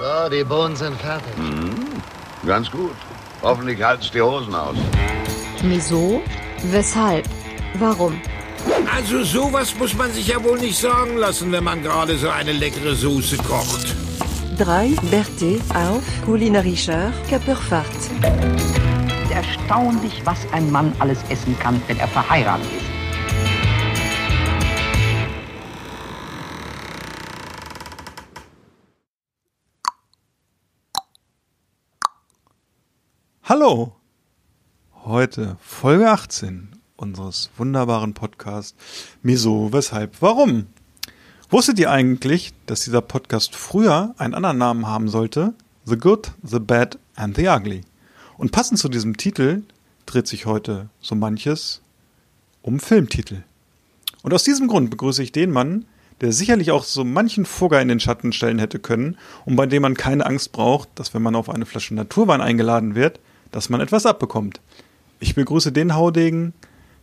So, die Bohnen sind fertig. Ganz gut. Hoffentlich halt's die Hosen aus. Wieso? Weshalb? Warum? Also sowas muss man sich ja wohl nicht sagen lassen, wenn man gerade so eine leckere Soße kocht. 3. Berthe auf kulinarischer Körperfahrt. Erstaunlich, was ein Mann alles essen kann, wenn er verheiratet ist. Hallo! Heute Folge 18 unseres wunderbaren Podcasts Wieso, Weshalb, Warum? Wusstet ihr eigentlich, dass dieser Podcast früher einen anderen Namen haben sollte? The Good, The Bad and The Ugly. Und passend zu diesem Titel dreht sich heute so manches um Filmtitel. Und aus diesem Grund begrüße ich den Mann, der sicherlich auch so manchen Fugger in den Schatten stellen hätte können und bei dem man keine Angst braucht, dass wenn man auf eine Flasche Naturwein eingeladen wird, dass man etwas abbekommt. Ich begrüße den Haudegen,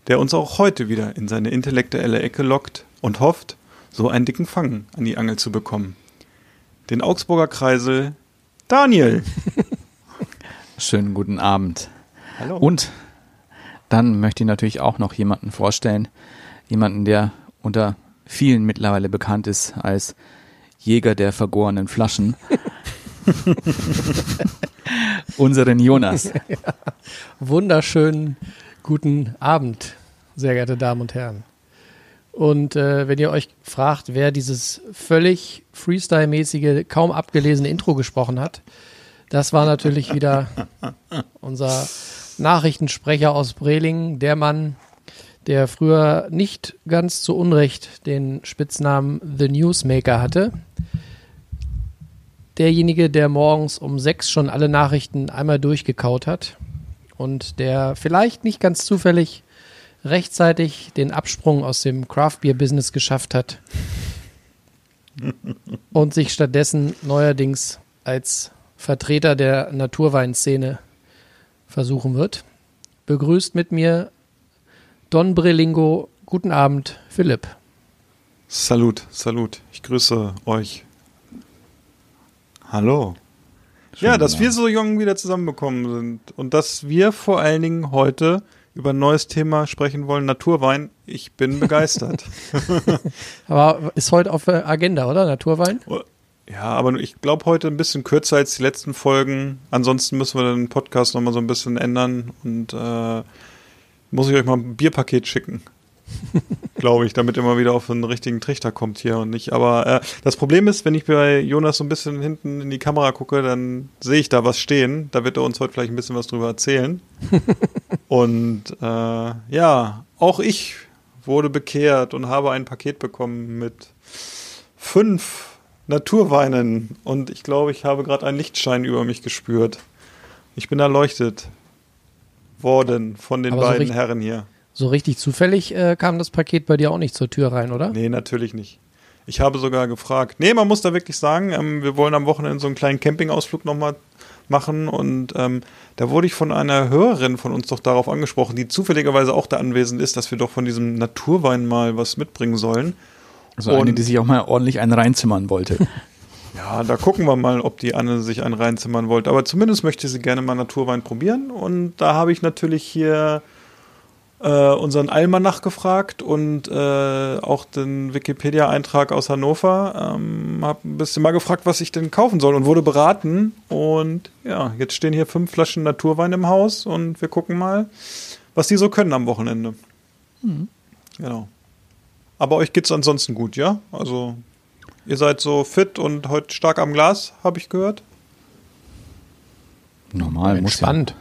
der uns auch heute wieder in seine intellektuelle Ecke lockt und hofft, so einen dicken Fang an die Angel zu bekommen. Den Augsburger Kreisel Daniel. Schönen guten Abend. Hallo. Und dann möchte ich natürlich auch noch jemanden vorstellen. Jemanden, der unter vielen mittlerweile bekannt ist als Jäger der vergorenen Flaschen. Unseren Jonas. Wunderschönen guten Abend, sehr geehrte Damen und Herren. Und äh, wenn ihr euch fragt, wer dieses völlig Freestyle-mäßige, kaum abgelesene Intro gesprochen hat, das war natürlich wieder unser Nachrichtensprecher aus Brelingen, der Mann, der früher nicht ganz zu Unrecht den Spitznamen The Newsmaker hatte. Derjenige, der morgens um sechs schon alle Nachrichten einmal durchgekaut hat und der vielleicht nicht ganz zufällig rechtzeitig den Absprung aus dem Craft Beer Business geschafft hat und sich stattdessen neuerdings als Vertreter der Naturweinszene versuchen wird. Begrüßt mit mir Don Brillingo. Guten Abend, Philipp. Salut, salut. Ich grüße euch. Hallo. ja, dass wir so jung wieder zusammenbekommen sind und dass wir vor allen Dingen heute über ein neues Thema sprechen wollen, Naturwein. Ich bin begeistert. Aber ist heute auf der Agenda, oder? Naturwein? ja, aber ich glaube heute ein bisschen kürzer als die letzten Folgen. Ansonsten müssen wir den Podcast nochmal so ein bisschen ändern und äh, muss ich euch mal ein Bierpaket schicken. glaube ich, damit mal wieder auf einen richtigen Trichter kommt hier und nicht. Aber äh, das Problem ist, wenn ich bei Jonas so ein bisschen hinten in die Kamera gucke, dann sehe ich da was stehen. Da wird er uns heute vielleicht ein bisschen was drüber erzählen. und äh, ja, auch ich wurde bekehrt und habe ein Paket bekommen mit fünf Naturweinen. Und ich glaube, ich habe gerade einen Lichtschein über mich gespürt. Ich bin erleuchtet worden von den Aber so beiden richtig- Herren hier. So richtig zufällig äh, kam das Paket bei dir auch nicht zur Tür rein, oder? Nee, natürlich nicht. Ich habe sogar gefragt. Nee, man muss da wirklich sagen, ähm, wir wollen am Wochenende so einen kleinen Campingausflug nochmal machen und ähm, da wurde ich von einer Hörerin von uns doch darauf angesprochen, die zufälligerweise auch da anwesend ist, dass wir doch von diesem Naturwein mal was mitbringen sollen. Also eine, Und- die sich auch mal ordentlich einen reinzimmern wollte. Ja, da gucken wir mal, ob die Anne sich einen reinzimmern wollte. Aber zumindest möchte sie gerne mal Naturwein probieren. Und da habe ich natürlich hier äh, unseren Almanach gefragt und äh, auch den Wikipedia-Eintrag aus Hannover. Ähm, habe ein bisschen mal gefragt, was ich denn kaufen soll und wurde beraten. Und ja, jetzt stehen hier fünf Flaschen Naturwein im Haus und wir gucken mal, was die so können am Wochenende. Genau. Aber euch geht's ansonsten gut, ja? Also Ihr seid so fit und heute stark am Glas, habe ich gehört. Normal, muss Spannend.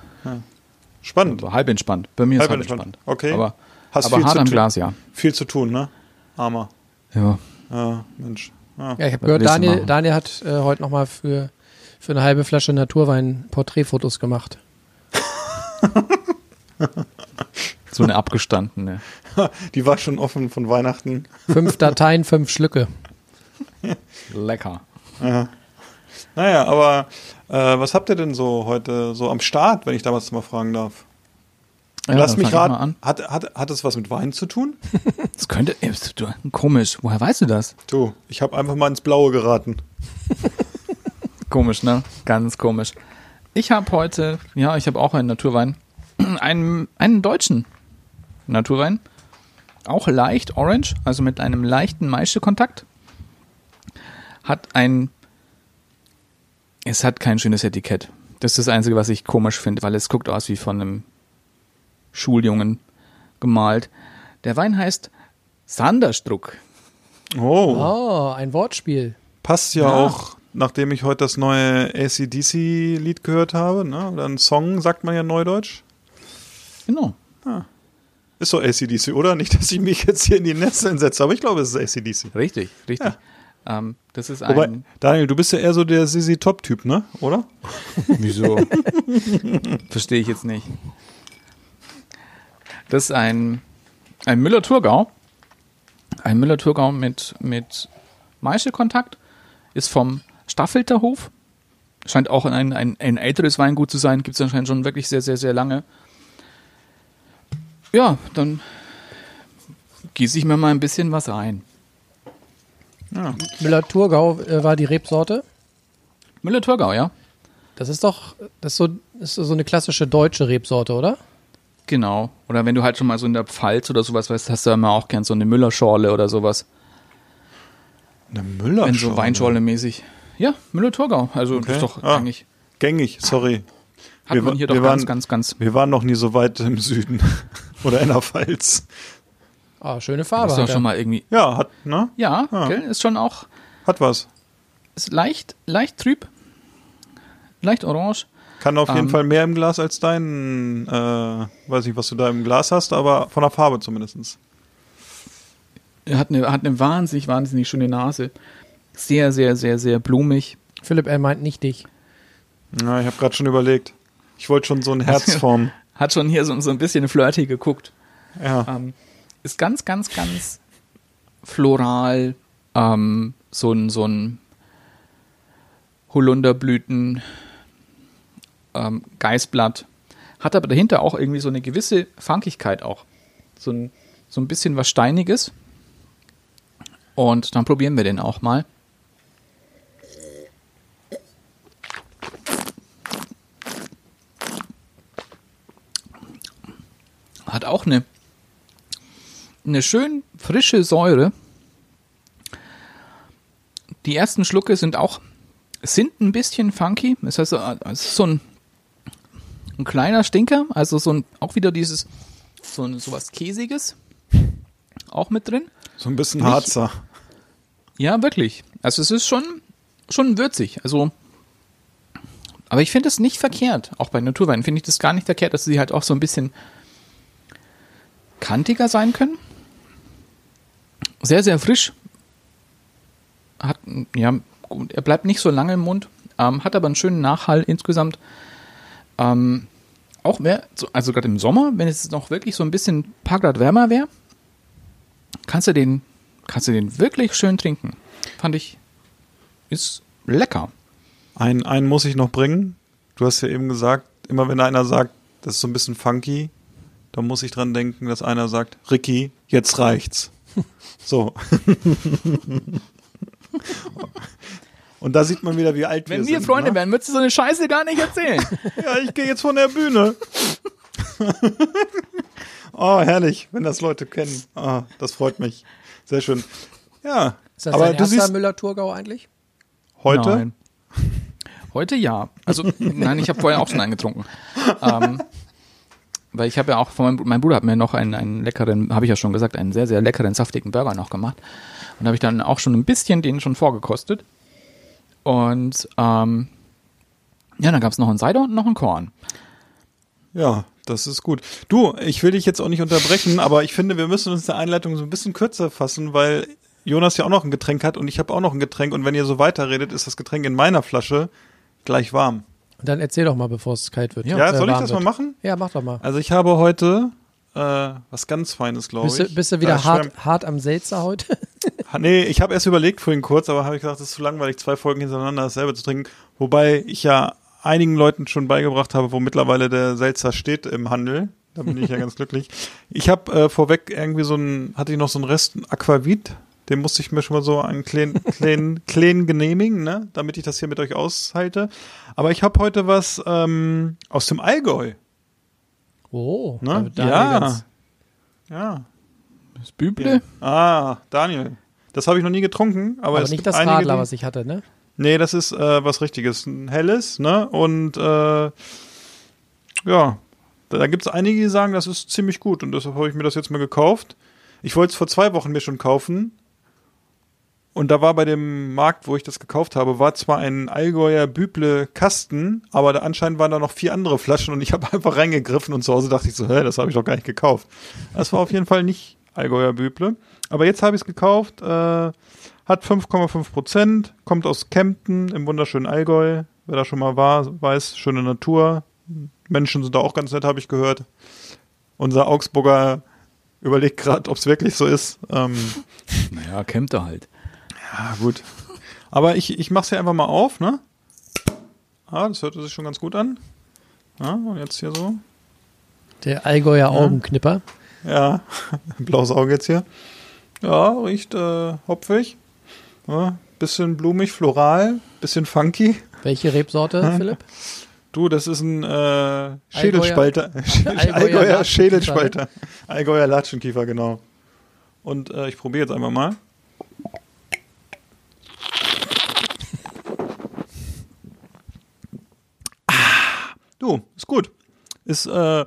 Spannend. Also halb entspannt. Bei mir ist Halb halb entspannt. entspannt. Okay. Aber, Hast aber viel hart zu am tun. Glas, ja. Viel zu tun, ne? Armer. Ja. Ja, Mensch. Ja. Ja, ich habe gehört, Daniel, machen? Daniel hat äh, heute nochmal für, für eine halbe Flasche Naturwein Porträtfotos gemacht. So eine abgestandene. Die war schon offen von Weihnachten. Fünf Dateien, fünf Schlücke. Lecker. Ja. Naja, aber was habt ihr denn so heute so am Start, wenn ich da was mal fragen darf? Ja, Lass mich raten. an. Hat, hat, hat es was mit Wein zu tun? Das könnte. du- Komisch. Woher weißt du das? Du, ich habe einfach mal ins Blaue geraten. Komisch, ne? Ganz komisch. Ich habe heute, ja, ich habe auch einen Naturwein. Einen, einen deutschen Naturwein. Auch leicht orange, also mit einem leichten Maischekontakt. Hat ein. Es hat kein schönes Etikett. Das ist das Einzige, was ich komisch finde, weil es guckt aus wie von einem Schuljungen gemalt. Der Wein heißt Sanderstruck. Oh, Oh, ein Wortspiel. passt ja, Ja. auch, nachdem ich heute das neue ACDC-Lied gehört habe, ne? Oder ein Song, sagt man ja neudeutsch. Genau. Ist so ACDC, oder? Nicht, dass ich mich jetzt hier in die Netze setze, aber ich glaube, es ist ACDC. Richtig, richtig. Ähm, das ist Wobei, ein. Daniel, du bist ja eher so der Sissy Top-Typ, ne? Oder? Wieso? Verstehe ich jetzt nicht. Das ist ein, ein Müller-Thurgau. Ein Müller-Thurgau mit, mit Maischekontakt. Ist vom Staffelterhof. Scheint auch ein, ein, ein älteres Weingut zu sein. Gibt es anscheinend schon wirklich sehr, sehr, sehr lange. Ja, dann gieße ich mir mal ein bisschen was rein. Müller-Thurgau äh, war die Rebsorte. Müller-Thurgau, ja? Das ist doch das ist so, ist so eine klassische deutsche Rebsorte, oder? Genau. Oder wenn du halt schon mal so in der Pfalz oder sowas weißt, hast du immer auch gern so eine Müllerschorle oder sowas. Eine Müller. Wenn so Weinschorle-mäßig. Ja, Müller-Thurgau. Also Okay. das ist doch Ah. eigentlich. Gängig, sorry. Hat Wir man hier doch ganz, waren- ganz, ganz. Wir waren noch nie so weit im Süden. Oder in der Pfalz. Ah, schöne Farbe. Hat doch schon mal irgendwie. Ja, hat, ne? Ja, Ah. gell? Ist schon auch. Hat was. Ist leicht, leicht trüb. Leicht orange. Kann auf jeden Ähm. Fall mehr im Glas als dein, äh, weiß nicht, was du da im Glas hast, aber von der Farbe zumindest. Er hat eine, hat eine wahnsinnig, wahnsinnig schöne Nase. Sehr, sehr, sehr, sehr blumig. Philipp, er meint nicht dich. Ja, ich habe gerade schon überlegt. Ich wollte schon so ein Herzform. Hat schon hier so, so ein bisschen flirty geguckt. Ja. Ähm, ist ganz, ganz, ganz floral. Ähm, so ein, so ein Holunderblüten, ähm, Geißblatt. Hat aber dahinter auch irgendwie so eine gewisse Funkigkeit auch. So ein, so ein bisschen was Steiniges. Und dann probieren wir den auch mal. Hat auch eine, eine schön frische Säure. Die ersten Schlucke sind auch sind ein bisschen funky. Das heißt, äh, es ist so ein, ein kleiner Stinker, also so ein, auch wieder dieses so ein, sowas Käsiges auch mit drin. So ein bisschen Harzer. Ja, wirklich. Also es ist schon, schon würzig. Also, aber ich finde es nicht verkehrt. Auch bei Naturweinen finde ich das gar nicht verkehrt, dass sie halt auch so ein bisschen kantiger sein können. Sehr, sehr frisch. Hat, ja, gut, er bleibt nicht so lange im Mund, ähm, hat aber einen schönen Nachhall insgesamt. Ähm, auch mehr, so- also gerade im Sommer, wenn es noch wirklich so ein bisschen ein paar Grad wärmer wäre, kannst du den, kannst du den wirklich schön trinken. Fand ich, ist lecker. Einen, einen muss ich noch bringen. Du hast ja eben gesagt, immer wenn einer sagt, das ist so ein bisschen funky, dann muss ich dran denken, dass einer sagt, Ricky, jetzt reicht's. So. Und da sieht man wieder, wie alt Wenn wir wir sind. Freunde ne? wären, würdest du so eine Scheiße gar nicht erzählen. Ja, ich gehe jetzt von der Bühne. oh, herrlich, wenn das Leute kennen. Ah, das freut mich. Sehr schön. Ja, Ist das aber dein du erster siehst Müller-Thurgau eigentlich? heute, Nein. Heute ja. Also, nein, ich habe vorher auch schon einen getrunken. Ähm, weil ich habe ja auch, von meinem, mein Bruder hat mir noch einen, einen leckeren, habe ich ja schon gesagt, einen sehr, sehr leckeren, saftigen Burger noch gemacht. Und habe ich dann auch schon ein bisschen den schon vorgekostet. Und ähm, ja, dann gab es noch einen Cider und noch einen Korn. Ja, das ist gut. Du, ich will dich jetzt auch nicht unterbrechen, aber ich finde, wir müssen uns der Einleitung so ein bisschen kürzer fassen, weil Jonas ja auch noch ein Getränk hat und ich habe auch noch ein Getränk und wenn ihr so weiterredet, ist das Getränk in meiner Flasche gleich warm. Dann erzähl doch mal, bevor es kalt wird. Ja, Äh, soll ich das wird. mal machen? Ja, mach doch mal. Also ich habe heute äh, was ganz Feines, glaube Bist du, ich. bist du wieder Da hart, hart am Selzer heute? Ha, Nee, ich habe erst überlegt vorhin kurz, aber habe ich gesagt, das ist zu langweilig, zwei Folgen hintereinander dasselbe zu trinken. Wobei ich ja einigen Leuten schon beigebracht habe, wo mittlerweile der Seltzer steht im Handel. Da bin ich ja ganz glücklich. Ich habe äh, vorweg irgendwie so ein, hatte ich noch so einen Rest Aquavit Den musste ich mir schon mal so einen kleinen, kleinen, kleinen genehmigen, ne? damit ich das hier mit euch aushalte. Aber ich habe heute was ähm, aus dem Allgäu. Oh, Ne? Ja. Ja. Das Büble? Ah, Daniel. Das habe ich noch nie getrunken, aber, Aber nicht das Radler, was ich hatte, ne? Nee, das ist äh, was Richtiges. Ein helles, ne? Und äh, ja, da, da gibt es einige, die sagen, das ist ziemlich gut. Und deshalb habe ich mir das jetzt mal gekauft. Ich wollte es vor zwei Wochen mir schon kaufen. Und da war bei dem Markt, wo ich das gekauft habe, war zwar ein Allgäuer Büble Kasten, aber da anscheinend waren da noch vier andere Flaschen und ich habe einfach reingegriffen und zu Hause dachte ich so, hä, das habe ich doch gar nicht gekauft. Das war auf jeden Fall nicht Allgäuer Büble. Aber jetzt habe ich es gekauft, äh, hat 5,5 Prozent, kommt aus Kempten im wunderschönen Allgäu. Wer da schon mal war, weiß, schöne Natur. Menschen sind da auch ganz nett, habe ich gehört. Unser Augsburger überlegt gerade, ob es wirklich so ist. Ähm, Naja, kämmt er halt. Ja, gut. Aber ich, ich mach's hier einfach mal auf, ne? Ah, das hörte sich schon ganz gut an. Ja, und jetzt hier so. Der Allgäuer Augenknipper. Ja, blaues Auge jetzt hier. Ja, riecht äh, hopfig. Ja, bisschen blumig, floral, bisschen funky. Welche Rebsorte? Philipp? Du, das ist ein äh, Schädelspalter. Allgäuer Allgäuer Latschenkiefer, Schädelspalter. Allgäuer Latschenkiefer, genau. Und äh, ich probiere jetzt einfach mal. Du, ist gut. Ist äh,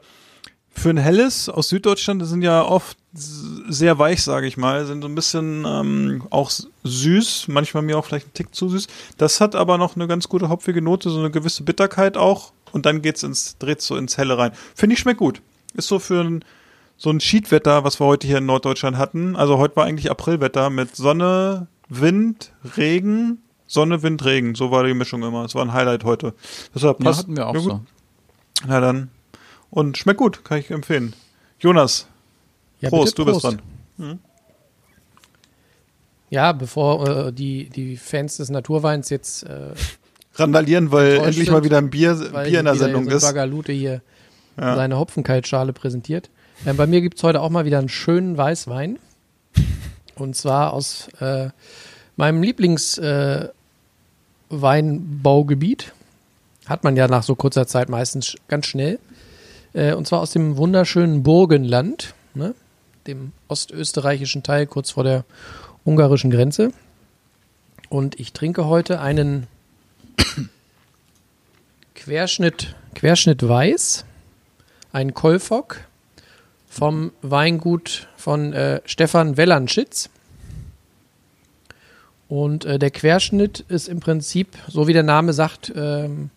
für ein helles aus Süddeutschland, das sind ja oft sehr weich, sage ich mal, sind so ein bisschen ähm, auch süß, manchmal mir auch vielleicht ein Tick zu süß. Das hat aber noch eine ganz gute hopfige Note, so eine gewisse Bitterkeit auch. Und dann geht's ins, dreht so ins Helle rein. Finde ich schmeckt gut. Ist so für ein, so ein Schiedwetter, was wir heute hier in Norddeutschland hatten. Also heute war eigentlich Aprilwetter mit Sonne, Wind, Regen, Sonne, Wind, Regen. So war die Mischung immer. Es war ein Highlight heute. Deshalb Ja, passt. hatten wir auch Ja, so. Na dann. Und schmeckt gut, kann ich empfehlen. Jonas, Ja, Prost, bitte, du bist Prost. dran. Ja, bevor äh, die, die Fans des Naturweins jetzt äh, Randalieren, weil endlich sind, mal wieder ein Bier, Bier in der Sendung so ist. Bagalute hier Ja. seine Hopfenkaltschale präsentiert. Ähm, bei mir gibt's heute auch mal wieder einen schönen Weißwein. Und zwar aus äh, meinem Lieblingsweinbaugebiet. Hat man ja nach so kurzer Zeit meistens ganz schnell. Äh, und zwar aus dem wunderschönen Burgenland, ne? dem ostösterreichischen Teil kurz vor der ungarischen Grenze. Und ich trinke heute einen Querschnitt, Querschnitt Weiß, ein Kolfock vom Weingut von äh, Stefan Wellanschitz. Und äh, der Querschnitt ist im Prinzip, so wie der Name sagt, ähm,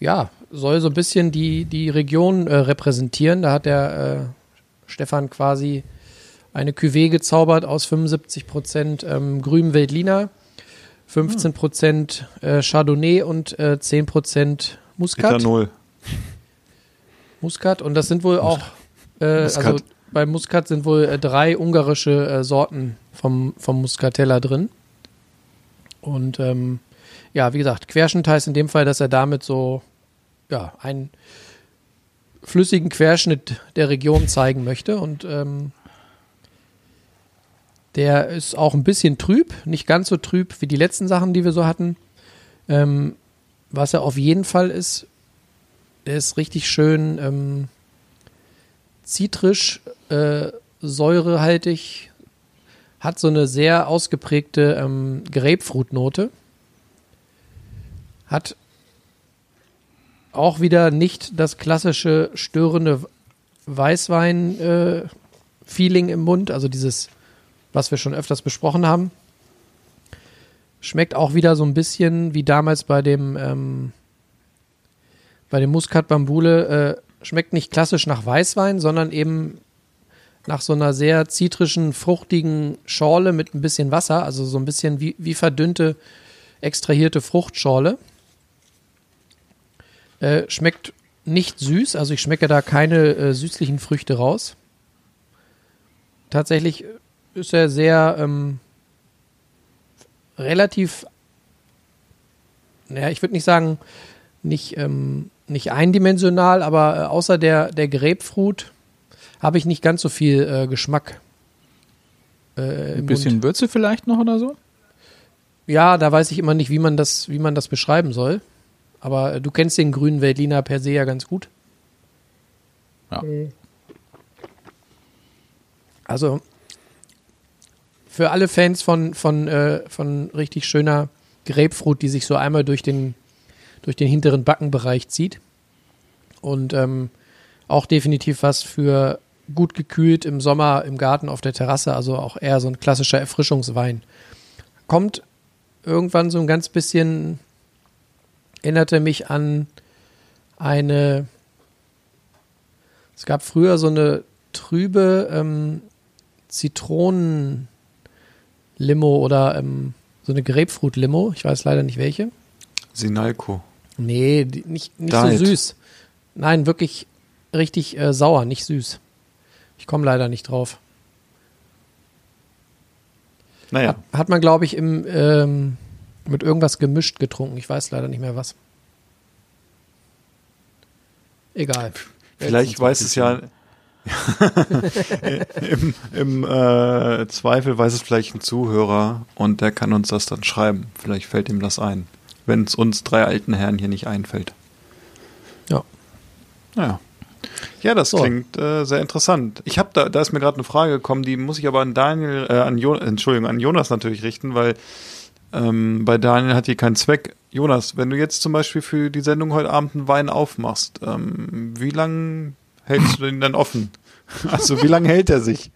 ja, soll so ein bisschen die, die Region äh, repräsentieren. Da hat der äh, Stefan quasi eine Cuvée gezaubert aus 75 Prozent ähm, grünem Veltliner, 15 Prozent äh, Chardonnay und äh, 10 Prozent Muscat. Ethanol. Muscat und das sind wohl auch, äh, also bei Muscat sind wohl äh, drei ungarische äh, Sorten vom, vom Muscatella drin. Und ähm, ja, wie gesagt, Querschnitt heißt in dem Fall, dass er damit so ja, einen flüssigen Querschnitt der Region zeigen möchte. Und ähm, der ist auch ein bisschen trüb, nicht ganz so trüb wie die letzten Sachen, die wir so hatten. Ähm, was er auf jeden Fall ist, der ist richtig schön ähm, zitrisch, äh, säurehaltig, hat so eine sehr ausgeprägte ähm, Grapefruit-Note. Hat auch wieder nicht das klassische störende Weißwein-Feeling im Mund, also dieses, was wir schon öfters besprochen haben. Schmeckt auch wieder so ein bisschen wie damals bei dem ähm, bei dem Muscat Bambule äh, schmeckt nicht klassisch nach Weißwein, sondern eben nach so einer sehr zitrischen, fruchtigen Schorle mit ein bisschen Wasser, also so ein bisschen wie, wie verdünnte, extrahierte Fruchtschorle. Äh, schmeckt nicht süß, also ich schmecke da keine äh, süßlichen Früchte raus. Tatsächlich ist er sehr ähm, relativ, naja, ich würde nicht sagen, nicht, ähm, nicht eindimensional, aber äh, außer der, der Grapefruit habe ich nicht ganz so viel äh, Geschmack. äh, Ein bisschen Mund. Würze vielleicht noch oder so? Ja, da weiß ich immer nicht, wie man das, wie man das beschreiben soll. Aber äh, du kennst den grünen Veltliner per se ja ganz gut. Ja. Also für alle Fans von, von, äh, von richtig schöner Grapefruit, die sich so einmal durch den, durch den hinteren Backenbereich zieht. Und ähm, auch definitiv was für gut gekühlt im Sommer im Garten auf der Terrasse, also auch eher so ein klassischer Erfrischungswein. Kommt irgendwann so ein ganz bisschen, erinnerte mich an eine, es gab früher so eine trübe ähm, Zitronen-Limo oder ähm, so eine Grapefruit-Limo, ich weiß leider nicht welche. Sinalco. Nee, die, nicht, nicht so süß. Nein, wirklich richtig äh, sauer, nicht süß. Ich komme leider nicht drauf. Naja, Hat man, glaube ich, im, ähm, mit irgendwas gemischt getrunken. Ich weiß leider nicht mehr was. Egal. vielleicht weiß es ja. Im, im äh, Zweifel weiß es vielleicht ein Zuhörer und der kann uns das dann schreiben. Vielleicht fällt ihm das ein. Wenn es uns drei alten Herren hier nicht einfällt. Ja. Naja. Ja, das So. klingt äh, sehr interessant. Ich habe da, da ist mir gerade eine Frage gekommen, die muss ich aber an Daniel, äh, an jo Entschuldigung, an Jonas natürlich richten, weil ähm, bei Daniel hat die keinen Zweck. Jonas, wenn du jetzt zum Beispiel für die Sendung heute Abend einen Wein aufmachst, ähm, wie lang hältst du den dann offen? Also wie lange hält er sich?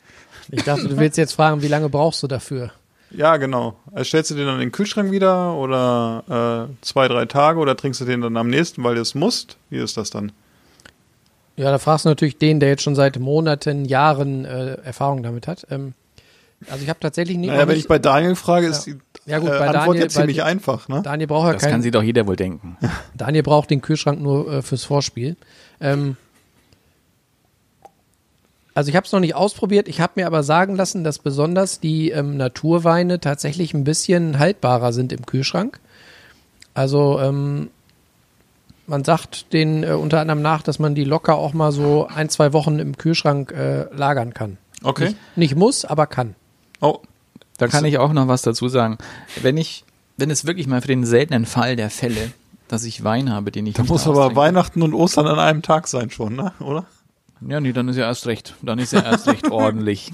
Ich dachte, du willst jetzt fragen, wie lange brauchst du dafür? Ja, genau. Also stellst du den dann in den Kühlschrank wieder oder äh, zwei, drei Tage oder trinkst du den dann am nächsten, weil du es musst? Wie ist das dann? Ja, da fragst du natürlich den, der jetzt schon seit Monaten, Jahren äh, Erfahrung damit hat. Ähm, also ich habe tatsächlich nicht, Naja, wenn ich bei Daniel frage, ist Ja. die Ja, gut, äh, bei Antwort Daniel- jetzt ziemlich einfach, ne? Daniel braucht ja Das kann keinen, sich doch jeder wohl denken. Daniel braucht den Kühlschrank nur äh, fürs Vorspiel. Ähm, also ich habe es noch nicht ausprobiert. Ich habe mir aber sagen lassen, dass besonders die ähm, Naturweine tatsächlich ein bisschen haltbarer sind im Kühlschrank. Also ähm, man sagt den äh, unter anderem nach, dass man die locker auch mal so ein, zwei Wochen im Kühlschrank äh, lagern kann. Okay. Nicht, nicht muss, aber kann. Oh, Da kann ich auch noch was dazu sagen. Wenn ich, wenn es wirklich mal für den seltenen Fall der Fälle, dass ich Wein habe, den ich da nicht muss aber Weihnachten und Ostern an einem Tag sein schon, ne? Oder? Ja, nee, dann ist ja erst recht. Dann ist ja erst recht ordentlich.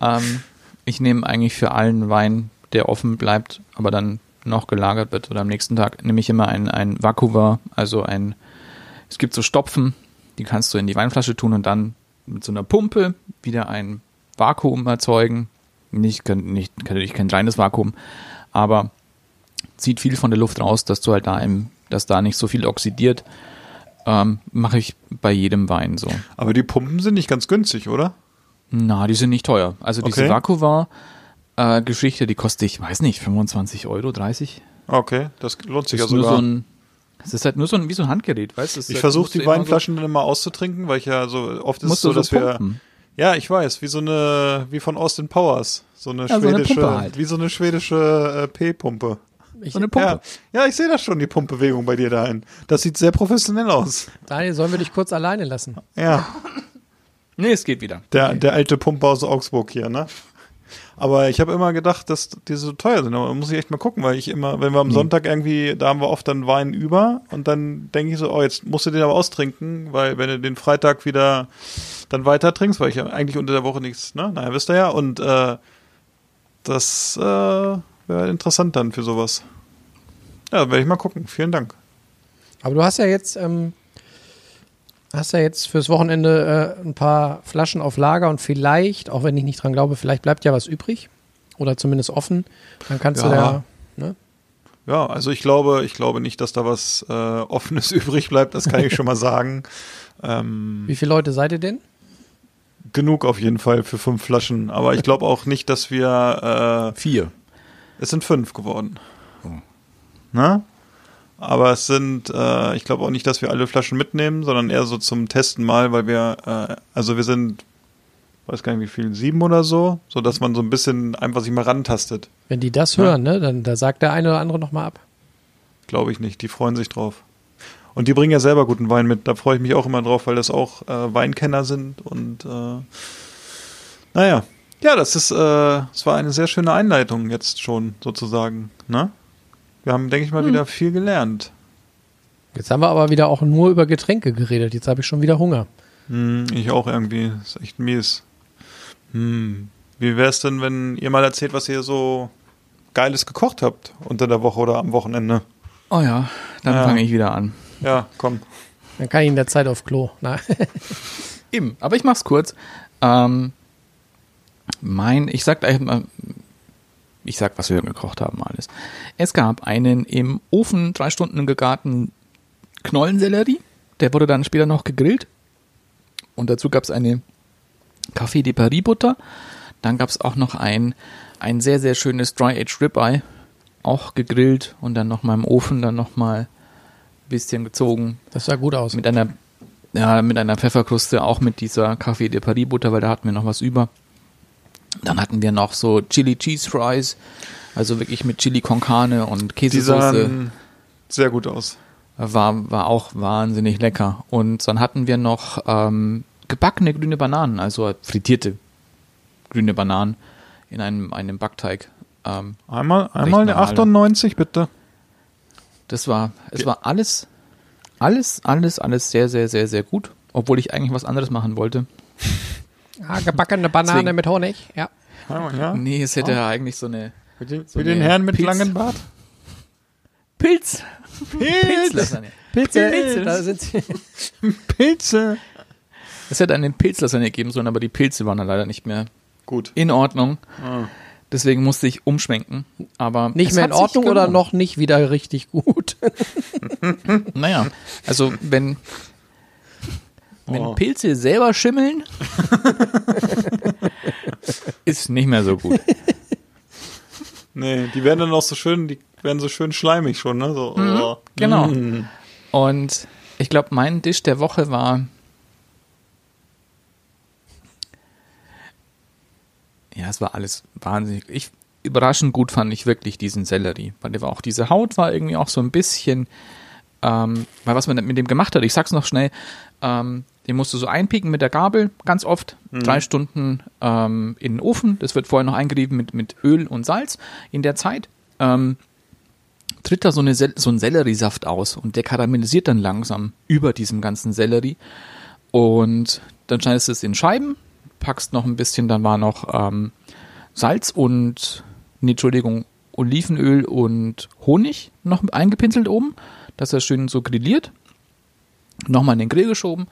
ähm, ich nehme eigentlich für allen Wein, der offen bleibt, aber dann noch gelagert wird oder am nächsten Tag, nehme ich immer ein, ein Vakuvar, also ein, es gibt so Stopfen, die kannst du in die Weinflasche tun und dann mit so einer Pumpe wieder ein Vakuum erzeugen. Nicht, nicht natürlich kein reines Vakuum, aber zieht viel von der Luft raus, dass du halt da im, dass da nicht so viel oxidiert. Ähm, Mache ich bei jedem Wein so. Aber die Pumpen sind nicht ganz günstig, oder? Na, die sind nicht teuer. Also diese Okay. Vakuvar-Geschichte, die kostet, ich weiß nicht, 25 Euro, 30? Okay, das lohnt sich Das nur sogar. so es ist halt nur so ein, wie so ein Handgerät, weißt du? Ich halt- versuche die Weinflaschen dann immer auszutrinken, weil ich ja so oft So, ist es so, so dass wir pumpen. Ja, ich weiß, wie so eine wie von Austin Powers, so eine Ja, so eine schwedische Pumpe halt. wie so eine schwedische äh, P-Pumpe. So eine Pumpe. Ja, ja, ich sehe das schon, die Pumpbewegung bei dir dahin. Das sieht sehr professionell aus. Daniel, sollen wir dich kurz alleine lassen? Ja, Nee, es geht wieder. der, der alte Pumper aus Augsburg hier, ne? Aber ich habe immer gedacht, dass die so teuer sind. Aber da muss ich echt mal gucken, weil ich immer, wenn wir am Sonntag irgendwie, da haben wir oft dann Wein über und dann denke ich so, oh, jetzt musst du den aber austrinken, weil wenn du den Freitag wieder dann weiter trinkst, weil ich ja eigentlich unter der Woche nichts, ne? Naja, wisst ihr ja. Und äh, das äh, wäre interessant dann für sowas. Ja, werde ich mal gucken. Vielen Dank. Aber du hast ja jetzt, ähm, hast ja jetzt fürs Wochenende äh, ein paar Flaschen auf Lager und vielleicht, auch wenn ich nicht dran glaube, vielleicht bleibt ja was übrig oder zumindest offen. Dann kannst du Ja. da, ne? Ja, also ich glaube, ich glaube nicht, dass da was äh, Offenes übrig bleibt, das kann ich schon mal sagen. Ähm, Wie viele Leute seid ihr denn? Genug auf jeden Fall für fünf Flaschen, aber ich glaube auch nicht, dass wir äh, Vier. es sind fünf geworden. Oh. Ne? Aber es sind, äh, ich glaube auch nicht, dass wir alle Flaschen mitnehmen, sondern eher so zum Testen mal, weil wir, äh, also wir sind, weiß gar nicht wie viel, sieben oder so, so dass man so ein bisschen einfach sich mal rantastet. Wenn die das Ja. hören, ne, dann da sagt der eine oder andere nochmal ab. Glaube ich nicht. Die freuen sich drauf. Und die bringen ja selber guten Wein mit. Da freue ich mich auch immer drauf, weil das auch äh, Weinkenner sind. Und äh, naja, Ja, das ist, äh, das war eine sehr schöne Einleitung jetzt schon sozusagen. Ne? Wir haben, denke ich mal, wieder viel gelernt. Jetzt haben wir aber wieder auch nur über Getränke geredet. Jetzt habe ich schon wieder Hunger. Hm, ich auch irgendwie. ist echt mies. Hm. Wie wär's denn, wenn ihr mal erzählt, was ihr so Geiles gekocht habt unter der Woche oder am Wochenende? Oh ja, dann Ja. fange ich wieder an. Ja, komm. Dann kann ich in der Zeit auf Klo. Nein. Eben, aber ich mach's kurz. Ähm, mein, ich sag gleich mal, ich sag, was wir gekocht haben alles. Es gab einen im Ofen drei Stunden gegarten Knollensellerie. Der wurde dann später noch gegrillt. Und dazu gab's eine Café de Paris Butter. Dann gab's auch noch ein, ein sehr, sehr schönes Dry-Aged Ribeye. Auch gegrillt und dann nochmal im Ofen, dann nochmal bisschen gezogen Das sah gut aus. mit einer ja, mit einer Pfefferkruste, auch mit dieser Café de Paris Butter, weil da hatten wir noch was über. Dann hatten wir noch so Chili Cheese Fries, also wirklich mit Chili con Carne und Käsesoße. sehr gut aus. War, war auch wahnsinnig lecker. Und dann hatten wir noch ähm, gebackene grüne Bananen, also frittierte grüne Bananen in einem, einem Backteig. Ähm, Einmal, einmal eine normale. 98, bitte. Das war, es war alles, alles, alles, alles sehr, sehr, sehr, sehr gut. Obwohl ich eigentlich was anderes machen wollte. Ah, gebackene Banane Deswegen- mit Honig. Ja. Ja. Nee, es hätte ja eigentlich so eine Für den, So für den Herrn mit Pilz- langem Bart. Pilz. Pilz! Pilzlasagne. Pilze. Pilze. Da sind sie. Pilze! Es hätte einen Pilzlasagne geben sollen, aber die Pilze waren dann leider nicht mehr Gut. in Ordnung. Ah. Deswegen musste ich umschwenken. Aber Nicht mehr in Ordnung oder noch nicht wieder richtig gut? Naja, also wenn, wenn Oh. Pilze selber schimmeln, ist nicht mehr so gut. Nee, die werden dann auch so schön, die werden so schön schleimig schon, ne? So, oh. genau. Mm. Und ich glaube, mein Tisch der Woche war. Ja, es war alles wahnsinnig. Ich, überraschend gut fand ich wirklich diesen Sellerie. Weil der war auch, diese Haut war irgendwie auch so ein bisschen, ähm, weil was man mit dem gemacht hat, ich sag's noch schnell, ähm, den musst du so einpieken mit der Gabel, ganz oft, drei Stunden ähm, in den Ofen. Das wird vorher noch eingerieben mit, mit Öl und Salz. In der Zeit ähm, tritt da so, eine, so ein Selleriesaft aus und der karamellisiert dann langsam über diesem ganzen Sellerie. Und dann schneidest du es in Scheiben, packst noch ein bisschen, dann war noch ähm, Salz und, nee, Entschuldigung, Olivenöl und Honig noch eingepinselt oben, dass er schön so grilliert. Nochmal in den Grill geschoben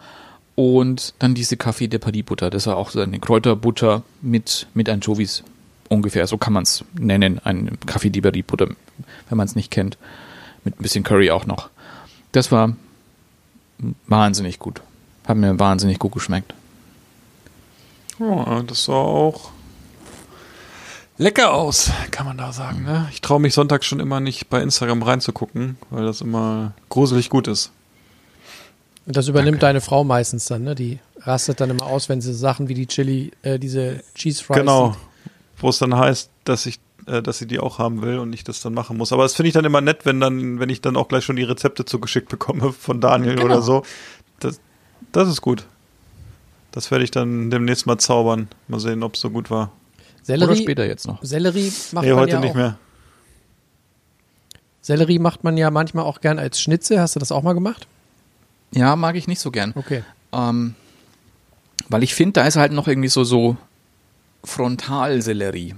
und dann diese Café de Paris Butter. Das war auch so eine Kräuterbutter mit, mit Anchovies ungefähr. So kann man es nennen, ein Café de Paris Butter, wenn man es nicht kennt. Mit ein bisschen Curry auch noch. Das war wahnsinnig gut. Hat mir wahnsinnig gut geschmeckt. Ja, das sah auch lecker aus, kann man da sagen. Ne? Ich traue mich sonntags schon immer nicht bei Instagram reinzugucken, weil das immer gruselig gut ist. Und das übernimmt deine Frau meistens dann, ne? Die rastet dann immer aus, wenn sie Sachen wie die Chili, äh, diese Cheese Fries genau. Wo es dann heißt, dass ich äh, dass sie die auch haben will und ich das dann machen muss. Aber das finde ich dann immer nett, wenn dann, wenn ich dann auch gleich schon die Rezepte zugeschickt bekomme von Daniel Genau. oder so. Das, das ist gut. Das werde ich dann demnächst mal zaubern. Mal sehen, ob es so gut war. Oder Sellerie, später jetzt noch. Sellerie macht nee, man heute ja nicht auch. mehr. Sellerie macht man ja manchmal auch gern als Schnitzel. Hast du das auch mal gemacht? Ja, mag ich nicht so gern. Okay. Ähm, weil ich finde, da ist halt noch irgendwie so, so Frontalsellerie.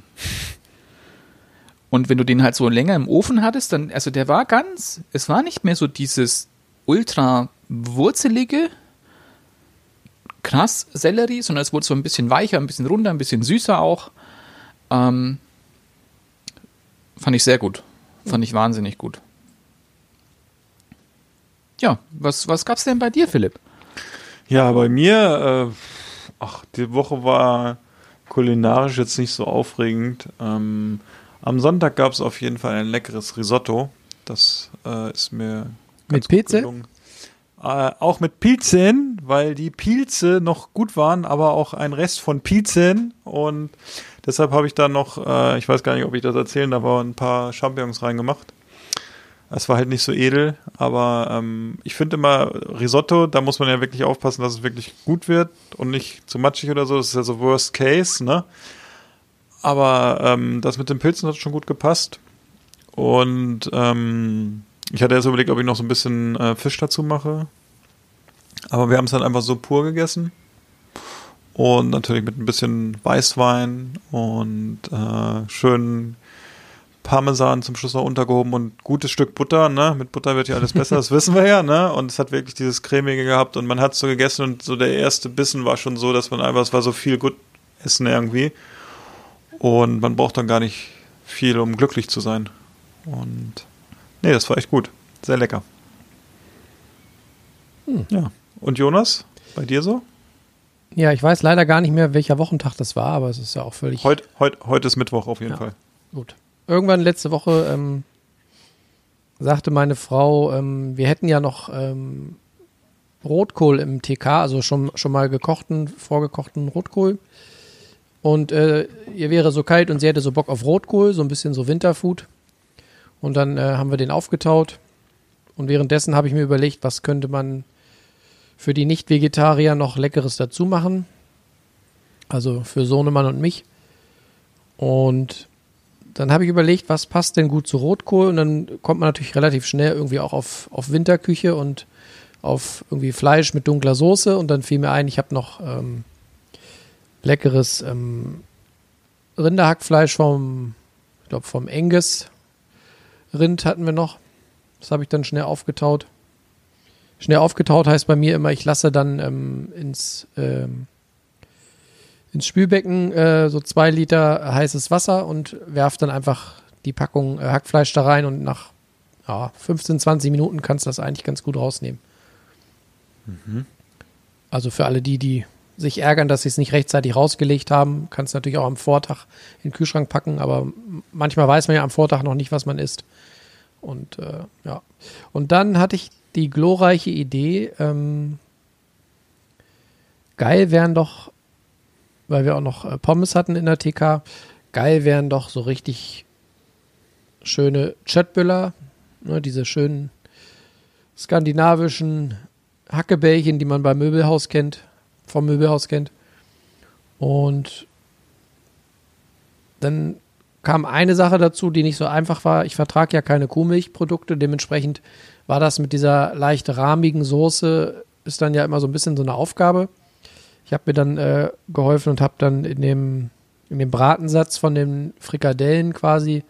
Und wenn du den halt so länger im Ofen hattest, dann, also der war ganz, es war nicht mehr so dieses ultra wurzelige, krass Sellerie, sondern es wurde so ein bisschen weicher, ein bisschen runder, ein bisschen süßer auch. Ähm, fand ich sehr gut. Fand ich wahnsinnig gut. Ja, was, was gab's denn bei dir, Philipp? Ja, bei mir, äh, ach, die Woche war kulinarisch jetzt nicht so aufregend. Ähm, am Sonntag gab es auf jeden Fall ein leckeres Risotto. Das äh, ist mir Mit gut Pilze? Äh, auch mit Pilzen, weil die Pilze noch gut waren, aber auch ein Rest von Pilzen. Und deshalb habe ich da noch, äh, ich weiß gar nicht, ob ich das erzählen darf, aber ein paar Champignons reingemacht. Es war halt nicht so edel, aber ähm, ich finde immer Risotto, da muss man ja wirklich aufpassen, dass es wirklich gut wird und nicht zu matschig oder so. Das ist ja so Worst Case, ne? Aber ähm, das mit den Pilzen hat schon gut gepasst. Und ähm, ich hatte jetzt überlegt, ob ich noch so ein bisschen äh, Fisch dazu mache. Aber wir haben es dann einfach so pur gegessen. Und natürlich mit ein bisschen Weißwein und äh, schön Parmesan zum Schluss noch untergehoben und gutes Stück Butter, ne? Mit Butter wird ja alles besser, das wissen wir ja, ne? Und es hat wirklich dieses cremige gehabt und man hat so gegessen und so der erste Bissen war schon so, dass man einfach, es war so viel gut Essen irgendwie. Und man braucht dann gar nicht viel, um glücklich zu sein. Und nee, das war echt gut. Sehr lecker. Ja. Und Jonas, bei dir so? Ja, ich weiß leider gar nicht mehr, welcher Wochentag das war, aber es ist ja auch völlig Heut, heut, heute ist Mittwoch auf jeden Ja. Fall. gut. Irgendwann letzte Woche ähm, sagte meine Frau, ähm, wir hätten ja noch ähm, Rotkohl im TK, also schon, schon mal gekochten, vorgekochten Rotkohl. Und äh, ihr wäre so kalt und sie hätte so Bock auf Rotkohl, so ein bisschen so Winterfood. Und dann äh, haben wir den aufgetaut. Und währenddessen habe ich mir überlegt, was könnte man für die Nicht-Vegetarier noch Leckeres dazu machen. Also für Sohnemann und mich. Und dann habe ich überlegt, was passt denn gut zu Rotkohl? Und dann kommt man natürlich relativ schnell irgendwie auch auf, auf Winterküche und auf irgendwie Fleisch mit dunkler Soße. Und dann fiel mir ein, ich habe noch ähm, leckeres ähm, Rinderhackfleisch vom, ich glaube, vom Angus Rind hatten wir noch. Das habe ich dann schnell aufgetaut. Schnell aufgetaut heißt bei mir immer, ich lasse dann ähm, ins, ähm, ins Spülbecken äh, so zwei Liter heißes Wasser und werfe dann einfach die Packung äh, Hackfleisch da rein und nach ja, 15, 20 Minuten kannst du das eigentlich ganz gut rausnehmen. Also für alle die, die sich ärgern, dass sie es nicht rechtzeitig rausgelegt haben, kannst du natürlich auch am Vortag in den Kühlschrank packen, aber manchmal weiß man ja am Vortag noch nicht, was man isst. Und äh, ja. Und dann hatte ich die glorreiche Idee, ähm, geil wären doch, weil wir auch noch äh, Pommes hatten in der TK, geil wären doch so richtig schöne Chatbüller, ne, diese schönen skandinavischen Hackebällchen, die man beim Möbelhaus kennt, vom Möbelhaus kennt. Und dann kam eine Sache dazu, die nicht so einfach war. Ich vertrage ja keine Kuhmilchprodukte, dementsprechend war das mit dieser leicht rahmigen Soße, ist dann ja immer so ein bisschen so eine Aufgabe. Ich habe mir dann äh, geholfen und habe dann in dem, in dem Bratensatz von den Frikadellen quasi,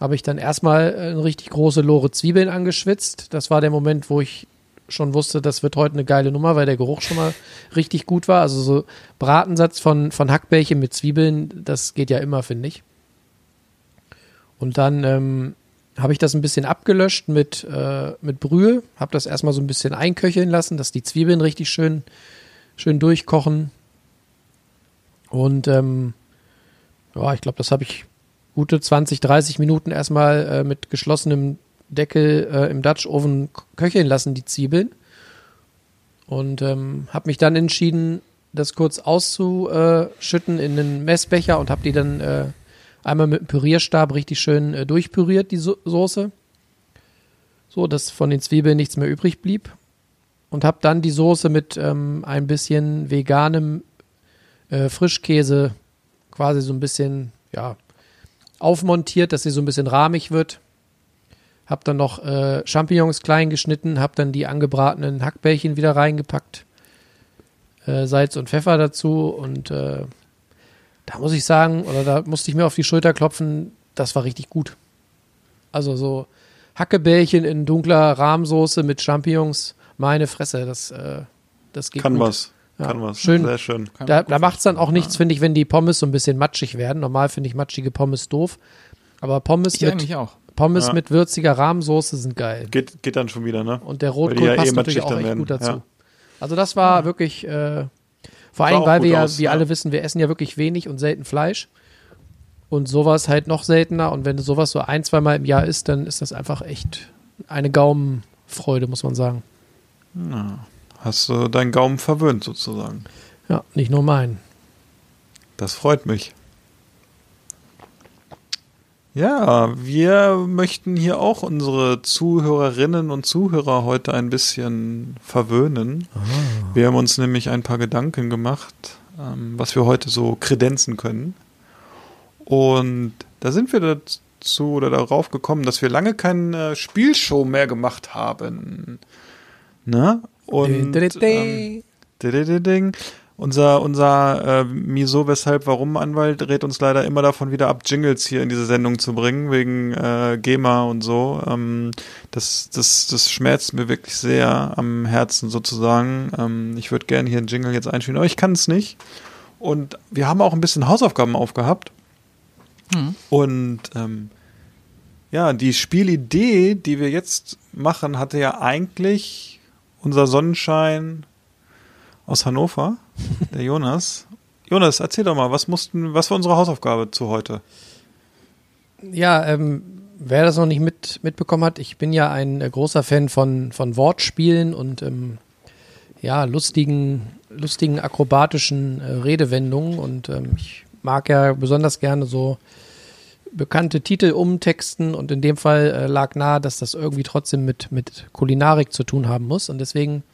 habe ich dann erstmal äh, eine richtig große Lore Zwiebeln angeschwitzt. Das war der Moment, wo ich schon wusste, das wird heute eine geile Nummer, weil der Geruch schon mal richtig gut war. Also so Bratensatz von, von Hackbällchen mit Zwiebeln, das geht ja immer, finde ich. Und dann ähm, habe ich das ein bisschen abgelöscht mit, äh, mit Brühe, habe das erstmal so ein bisschen einköcheln lassen, dass die Zwiebeln richtig schön, schön durchkochen. Und ähm, ja, ich glaube, das habe ich gute 20, 30 Minuten erstmal äh, mit geschlossenem Deckel äh, im Dutch Oven köcheln lassen, die Zwiebeln. Und ähm, habe mich dann entschieden, das kurz auszuschütten in einen Messbecher und habe die dann äh, einmal mit dem Pürierstab richtig schön äh, durchpüriert, die so Soße. So, dass von den Zwiebeln nichts mehr übrig blieb. Und habe dann die Soße mit ähm, ein bisschen veganem äh, Frischkäse quasi so ein bisschen, ja, aufmontiert, dass sie so ein bisschen rahmig wird. Hab dann noch äh, Champignons klein geschnitten, hab dann die angebratenen Hackbällchen wieder reingepackt. Äh, Salz und Pfeffer dazu und äh, da muss ich sagen, oder da musste ich mir auf die Schulter klopfen, das war richtig gut. Also so Hackebällchen in dunkler Rahmsoße mit Champignons, meine Fresse, das, äh, das geht Kann gut. was. Ja, Kann was. schön. Sehr schön. Da, da macht es dann auch nichts, finde ich, wenn die Pommes so ein bisschen matschig werden. Normal finde ich matschige Pommes doof. Aber Pommes, Ich mit, auch. Pommes Ja. mit würziger Rahmsoße sind geil. Geht, geht dann schon wieder, ne? Und der Rotkohl ja eh passt natürlich matschig auch echt werden, gut dazu. ja. Also das war wirklich, äh, vor allem, weil wir ja, aus, wie ja. alle wissen, wir essen ja wirklich wenig und selten Fleisch. Und sowas halt noch seltener. Und wenn du sowas so ein, zweimal im Jahr isst, dann ist das einfach echt eine Gaumenfreude, muss man sagen. Hast du deinen Gaumen verwöhnt sozusagen. Ja, nicht nur mein. Das freut mich. Ja, wir möchten hier auch unsere Zuhörerinnen und Zuhörer heute ein bisschen verwöhnen. Wir haben uns nämlich ein paar Gedanken gemacht, ähm, was wir heute so kredenzen können. Und da sind wir dazu oder darauf gekommen, dass wir lange keine Spielshow mehr gemacht haben. Ne? Und ähm, Ding. Unser, unser äh, Miso, weshalb, warum Anwalt rät uns leider immer davon wieder ab, Jingles hier in diese Sendung zu bringen, wegen äh, GEMA und so. Ähm, das, das, das schmerzt mir wirklich sehr am Herzen sozusagen. Ähm, ich würde gerne hier einen Jingle jetzt einspielen, aber ich kann es nicht. Und wir haben auch ein bisschen Hausaufgaben aufgehabt. Und ähm, ja, die Spielidee, die wir jetzt machen, hatte ja eigentlich unser Sonnenschein aus Hannover, der Jonas. Jonas, erzähl doch mal, was mussten, was war unsere Hausaufgabe zu heute? Ja, ähm, wer das noch nicht mit, mitbekommen hat, ich bin ja ein äh, großer Fan von, von Wortspielen und ähm, ja, lustigen, lustigen akrobatischen äh, Redewendungen und ähm, ich mag ja besonders gerne so bekannte Titel umtexten und in dem Fall äh, lag nahe, dass das irgendwie trotzdem mit, mit Kulinarik zu tun haben muss und deswegen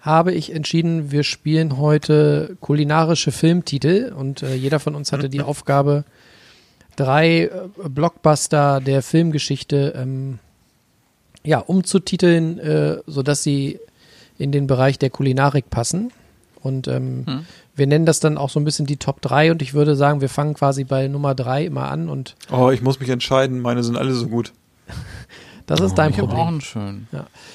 habe ich entschieden, wir spielen heute kulinarische Filmtitel und äh, jeder von uns hatte die Aufgabe, drei äh, Blockbuster der Filmgeschichte ähm, ja, umzutiteln, äh, sodass sie in den Bereich der Kulinarik passen. Und ähm, Hm. wir nennen das dann auch so ein bisschen die Top 3 und ich würde sagen, wir fangen quasi bei Nummer 3 immer an und Oh, ich muss mich entscheiden, meine sind alle so gut. das ist dein Ich habe auch Problem. einen schönen.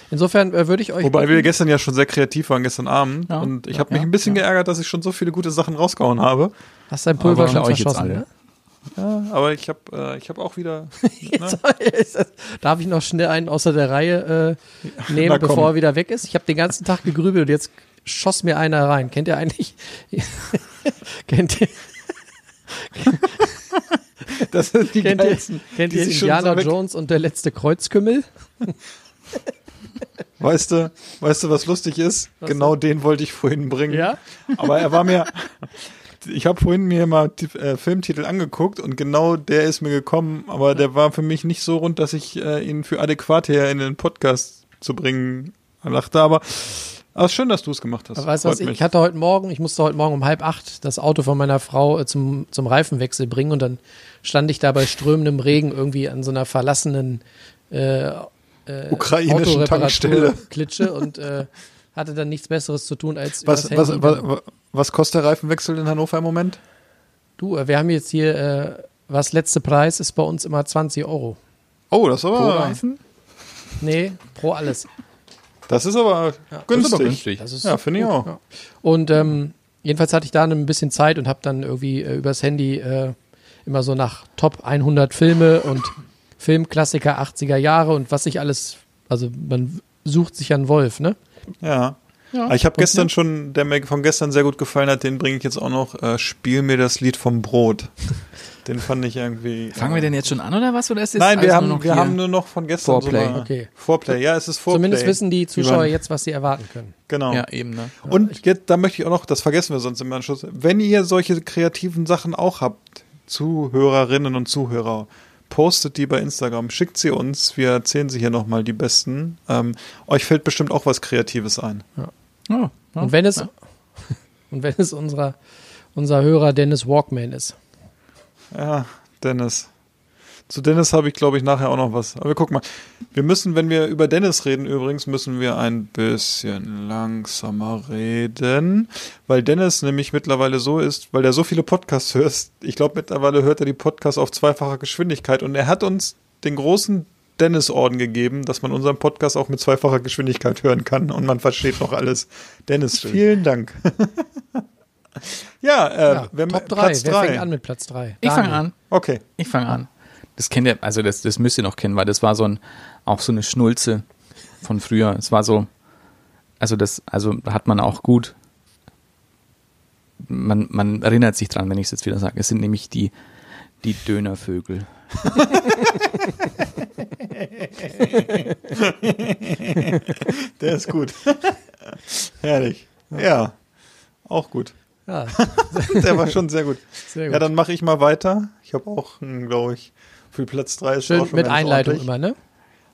Insofern äh, würde ich euch Wobei wir gestern ja schon sehr kreativ waren, gestern Abend. Ja, und ich ja, habe mich ja, ein bisschen ja. geärgert, dass ich schon so viele gute Sachen rausgehauen habe. hast dein Pulver Aber schon verschossen, ne? Ja, aber ich habe äh, ich hab auch wieder. Ne? Darf ich noch schnell einen außer der Reihe äh, nehmen, Na bevor er wieder weg ist? Ich habe den ganzen Tag gegrübelt und jetzt schoss mir einer rein. Kennt ihr eigentlich? kennt ihr, Das sind die kennt ihr, geilsten. kennt die ihr Indiana so Jones und der letzte Kreuzkümmel? Weißt du, weißt du, was lustig ist? genau den wollte ich vorhin bringen. Ja? Aber er war mir. Ich habe vorhin mir mal äh, Filmtitel angeguckt und genau der ist mir gekommen, aber der war für mich nicht so rund, dass ich äh, ihn für adäquat hier in den Podcast zu bringen dachte. Aber, aber schön, dass du es gemacht hast. Weißt du was, ich hatte heute Morgen, ich musste heute Morgen um halb acht das Auto von meiner Frau äh, zum, zum Reifenwechsel bringen und dann stand ich da bei strömendem Regen irgendwie an so einer verlassenen äh, äh, Ukrainischen Tankstelle. Klitsche und äh, hatte dann nichts Besseres zu tun, als Was, was, was, was, kostet der Reifenwechsel in Hannover im Moment? Du, äh, wir haben jetzt hier, äh, was letzte Preis ist bei uns immer 20 Euro. Oh, das ist Pro aber, Reifen? Nee, pro alles. Das ist aber Das günstig. ist aber günstig. Das ist Ja, finde ich auch. ja. Und ähm, jedenfalls hatte ich da ein bisschen Zeit und habe dann irgendwie äh, übers Handy äh, immer so nach Top 100 Filme und Filmklassiker 80er Jahre und was ich alles, also man sucht sich einen Wolf, ne? Ja. Ja. Aber Ich habe gestern schon, der mir von gestern sehr gut gefallen hat, den bringe ich jetzt auch noch. Äh, Spiel mir das Lied vom Brot. Den fand ich irgendwie. Fangen wir denn jetzt schon an oder was? Oder ist jetzt Nein, wir alles haben, nur noch wir haben nur noch von gestern Vorplay. so Okay. Vorplay. Ja, es ist Vorplay. Zumindest wissen die Zuschauer jetzt, was sie erwarten können. Genau. Ja, eben, ne? Und jetzt, da möchte ich auch noch, das vergessen wir sonst im Anschluss, wenn ihr solche kreativen Sachen auch habt, Zuhörerinnen und Zuhörer, postet die bei Instagram, schickt sie uns, wir erzählen sie hier nochmal die besten. Ähm, euch fällt bestimmt auch was Kreatives ein. Oh, ja. Und wenn es Ja. und wenn es unserer, unser Hörer Dennis Walkman ist. Ja, Dennis. Zu Dennis habe ich, glaube ich, nachher auch noch was. Aber wir gucken mal. Wir müssen, wenn wir über Dennis reden, übrigens, müssen wir ein bisschen langsamer reden, weil Dennis nämlich mittlerweile so ist, weil er so viele Podcasts hört. Ich glaube, mittlerweile hört er die Podcasts auf zweifacher Geschwindigkeit und er hat uns den großen Dennis-Orden gegeben, dass man unseren Podcast auch mit zweifacher Geschwindigkeit hören kann und man versteht noch alles. Dennis, vielen Dank. ja, äh, Ja, wir haben Top 3. Platz Wer drei. fängt an mit Platz 3? Ich fange an. Okay. Ich fange an. Das kennt ihr, also das, das müsst ihr noch kennen, weil das war so ein, auch so eine Schnulze von früher. Es war so, also das, also da hat man auch gut, man, man erinnert sich dran, wenn ich es jetzt wieder sage. Es sind nämlich die, die Dönervögel. Der ist gut. Herrlich. Ja, auch gut. Ja, Der war schon sehr gut. sehr gut. Ja, dann mache ich mal weiter. Ich habe auch, glaube ich, für Platz 3 ist auch Schön schon mit Einleitung ordentlich. immer, ne?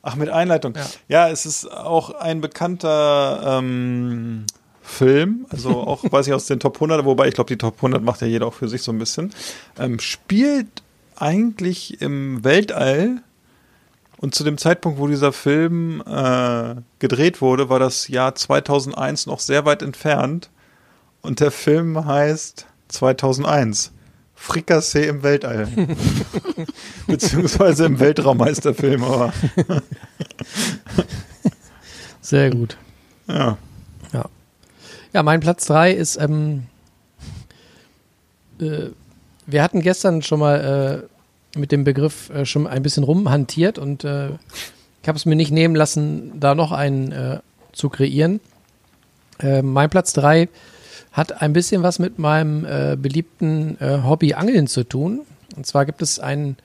Ach, mit Einleitung. Ja. Ja, es ist auch ein bekannter ähm, Film, also auch, weiß ich, aus den Top 100, wobei ich glaube, die Top 100 macht ja jeder auch für sich so ein bisschen. Ähm, spielt eigentlich im Weltall. Und zu dem Zeitpunkt, wo dieser Film äh, gedreht wurde, war das Jahr 2001 noch sehr weit entfernt. Und der Film heißt 2001. Frikassee im Weltall. Beziehungsweise im Weltraum heißt der Film, aber Sehr gut. ja. Ja. Ja, mein Platz 3 ist, ähm, äh, wir hatten gestern schon mal äh, mit dem Begriff äh, schon ein bisschen rumhantiert und äh, ich habe es mir nicht nehmen lassen, da noch einen äh, zu kreieren. Äh, mein Platz 3 hat ein bisschen was mit meinem äh, beliebten äh, Hobby Angeln zu tun. Und zwar gibt es einen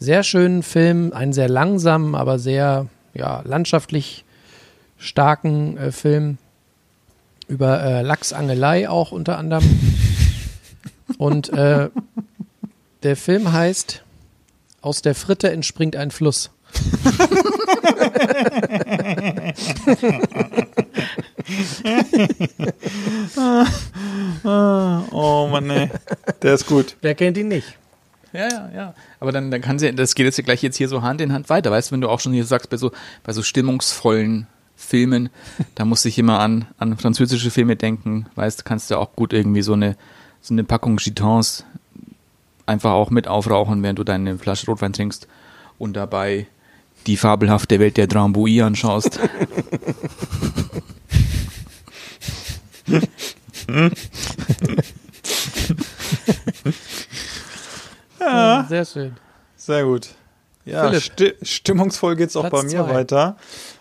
sehr schönen Film, einen sehr langsamen, aber sehr ja, landschaftlich starken äh, Film über äh, Lachsangelei auch unter anderem. Und äh, der Film heißt Aus der Fritte entspringt ein Fluss. Oh Mann, ey. Der ist gut. Wer kennt ihn nicht? Ja, ja, ja. Aber dann, dann kann sie, das geht jetzt ja gleich jetzt hier so Hand in Hand weiter, weißt du, wenn du auch schon hier sagst, bei so, bei so stimmungsvollen Filmen, da muss ich immer an, an französische Filme denken, weißt du, kannst du auch gut irgendwie so eine, so eine Packung Gitans einfach auch mit aufrauchen, während du deine Flasche Rotwein trinkst und dabei die fabelhafte Welt der Drambuie anschaust. Ja. Sehr schön. Sehr gut. Ja, sti stimmungsvoll geht's auch Platz bei mir zwei. weiter.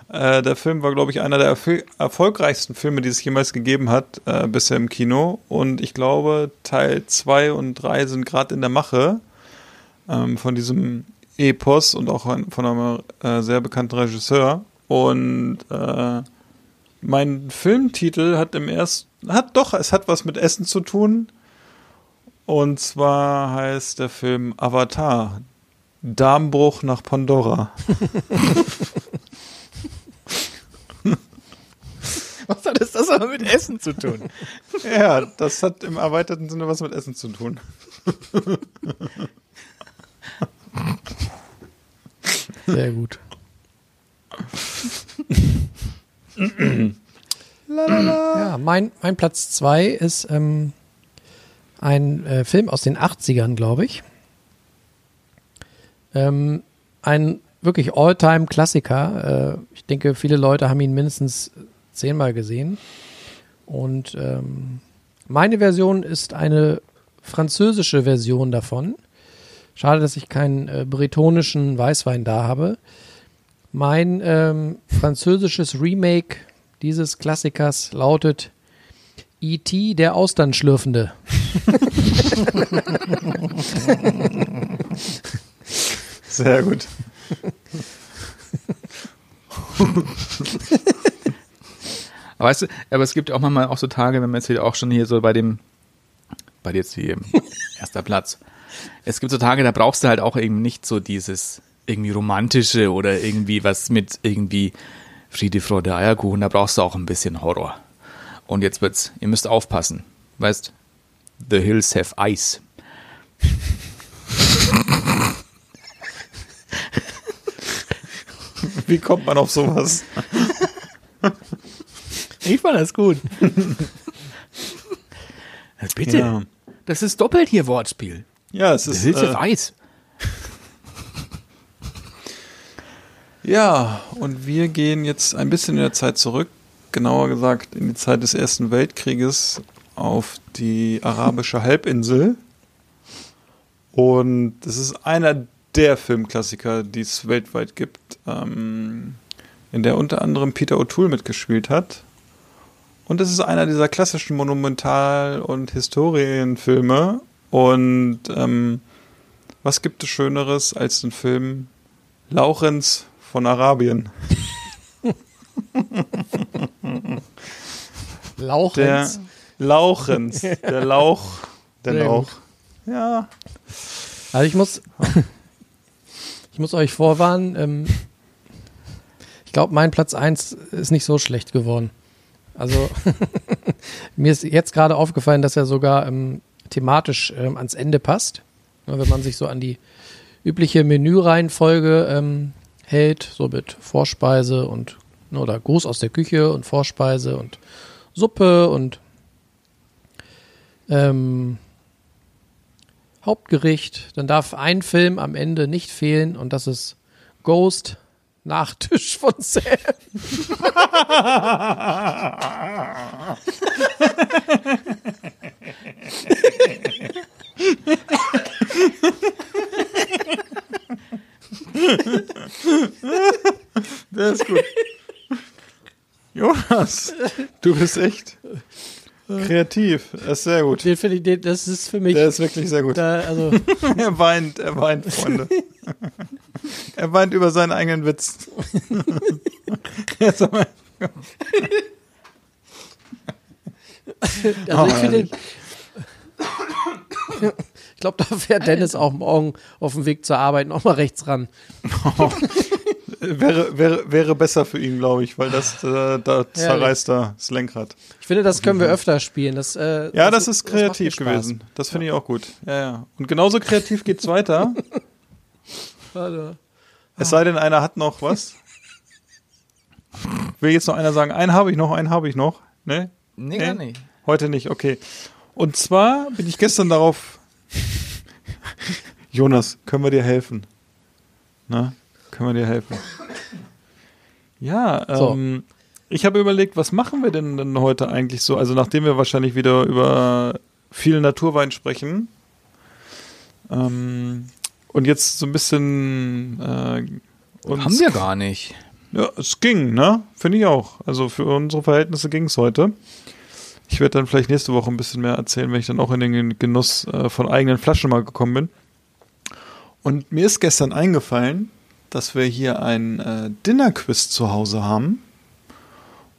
Äh, der Film war, glaube ich, einer der erfol erfolgreichsten Filme, die es jemals gegeben hat, äh, bisher im Kino. Und ich glaube, Teil 2 und 3 sind gerade in der Mache ähm, von diesem Epos und auch von einem äh, sehr bekannten Regisseur. Und äh, mein Filmtitel hat im ersten, hat doch, es hat was mit Essen zu tun. Und zwar heißt der Film Avatar. Darmbruch nach Pandora. Was hat das aber mit Essen zu tun? Ja, das hat im erweiterten Sinne was mit Essen zu tun. Sehr gut. ja, mein, mein Platz 2 ist ähm, ein äh, Film aus den 80ern, glaube ich. Ähm, ein wirklich All-Time-Klassiker. Äh, ich denke, viele Leute haben ihn mindestens zehnmal gesehen. Und ähm, meine Version ist eine französische Version davon. Schade, dass ich keinen äh, bretonischen Weißwein da habe. Mein ähm, französisches Remake dieses Klassikers lautet E.T. der Austernschlürfende. Sehr gut. Aber weißt du, aber es gibt auch manchmal auch so Tage, wenn man jetzt hier auch schon hier so bei dem, bei jetzt hier erster Platz. Es gibt so Tage, da brauchst du halt auch eben nicht so dieses irgendwie romantische oder irgendwie was mit irgendwie Friede, Freude, Eierkuchen. Da brauchst du auch ein bisschen Horror. Und jetzt wird's, ihr müsst aufpassen. Weißt, The Hills Have Ice. Wie kommt man auf sowas? Ich fand das gut. Bitte. Ja, Das ist doppelt hier Wortspiel. ja es The ist. Hills Äh, Have Ice. Ja, und wir gehen jetzt ein bisschen in der Zeit zurück. Genauer gesagt in die Zeit des Ersten Weltkrieges auf die arabische Halbinsel. Und es ist einer der Filmklassiker, die es weltweit gibt, ähm, in der unter anderem Peter O'Toole mitgespielt hat. Und es ist einer dieser klassischen Monumental- und Historienfilme. Und ähm, was gibt es Schöneres als den Film Laurenz von Arabien? Lauch. Der Lauchens, der Lauch, der Sehr Lauch. Ja, Also ich muss, ich muss euch vorwarnen, ähm, ich glaube, mein Platz 1 ist nicht so schlecht geworden. Also mir ist jetzt gerade aufgefallen, dass er sogar ähm, thematisch ähm, ans Ende passt. Wenn man sich so an die übliche Menüreihenfolge ähm, hält, so mit Vorspeise und ne, oder Gruß aus der Küche und Vorspeise und Suppe und ähm, Hauptgericht. Dann darf ein Film am Ende nicht fehlen und das ist Ghost Nachtisch von Sam. Der ist gut. Jonas, du bist echt kreativ. Das ist sehr gut. Den finde ich, den, das ist für mich. Der ist wirklich sehr gut. Da, also, Er weint, er weint, Freunde. er weint über seinen eigenen Witz. Aber- also ich Oh, finde. Glaube, da fährt Dennis auch morgen auf dem Weg zur Arbeit nochmal rechts ran. wäre, wäre, wäre besser für ihn, glaube ich, weil das äh, da zerreißt er das Lenkrad. Ich finde, das können wir öfter spielen. Das, äh, Ja, das, ist macht mir kreativ Spaß. gewesen. Das finde ich auch gut. Ja, ja. Und genauso kreativ geht's weiter. Warte. Es sei denn, einer hat noch was. Will jetzt noch einer sagen, einen habe ich noch, einen habe ich noch. Ne? Nee, Nee? gar nicht. Heute nicht, okay. Und zwar bin ich gestern darauf. Jonas, können wir dir helfen? Na, können wir dir helfen? Ja, So. ähm, ich habe überlegt, was machen wir denn, denn heute eigentlich so? Also nachdem wir wahrscheinlich wieder über viel Naturwein sprechen ähm, und jetzt so ein bisschen äh, uns Haben wir gar nicht. ja, es ging, ne? Finde ich auch. Also für unsere Verhältnisse ging es heute. Ich werde dann vielleicht nächste Woche ein bisschen mehr erzählen, wenn ich dann auch in den Genuss äh, von eigenen Flaschen mal gekommen bin. Und mir ist gestern eingefallen, dass wir hier ein äh, Dinnerquiz zu Hause haben.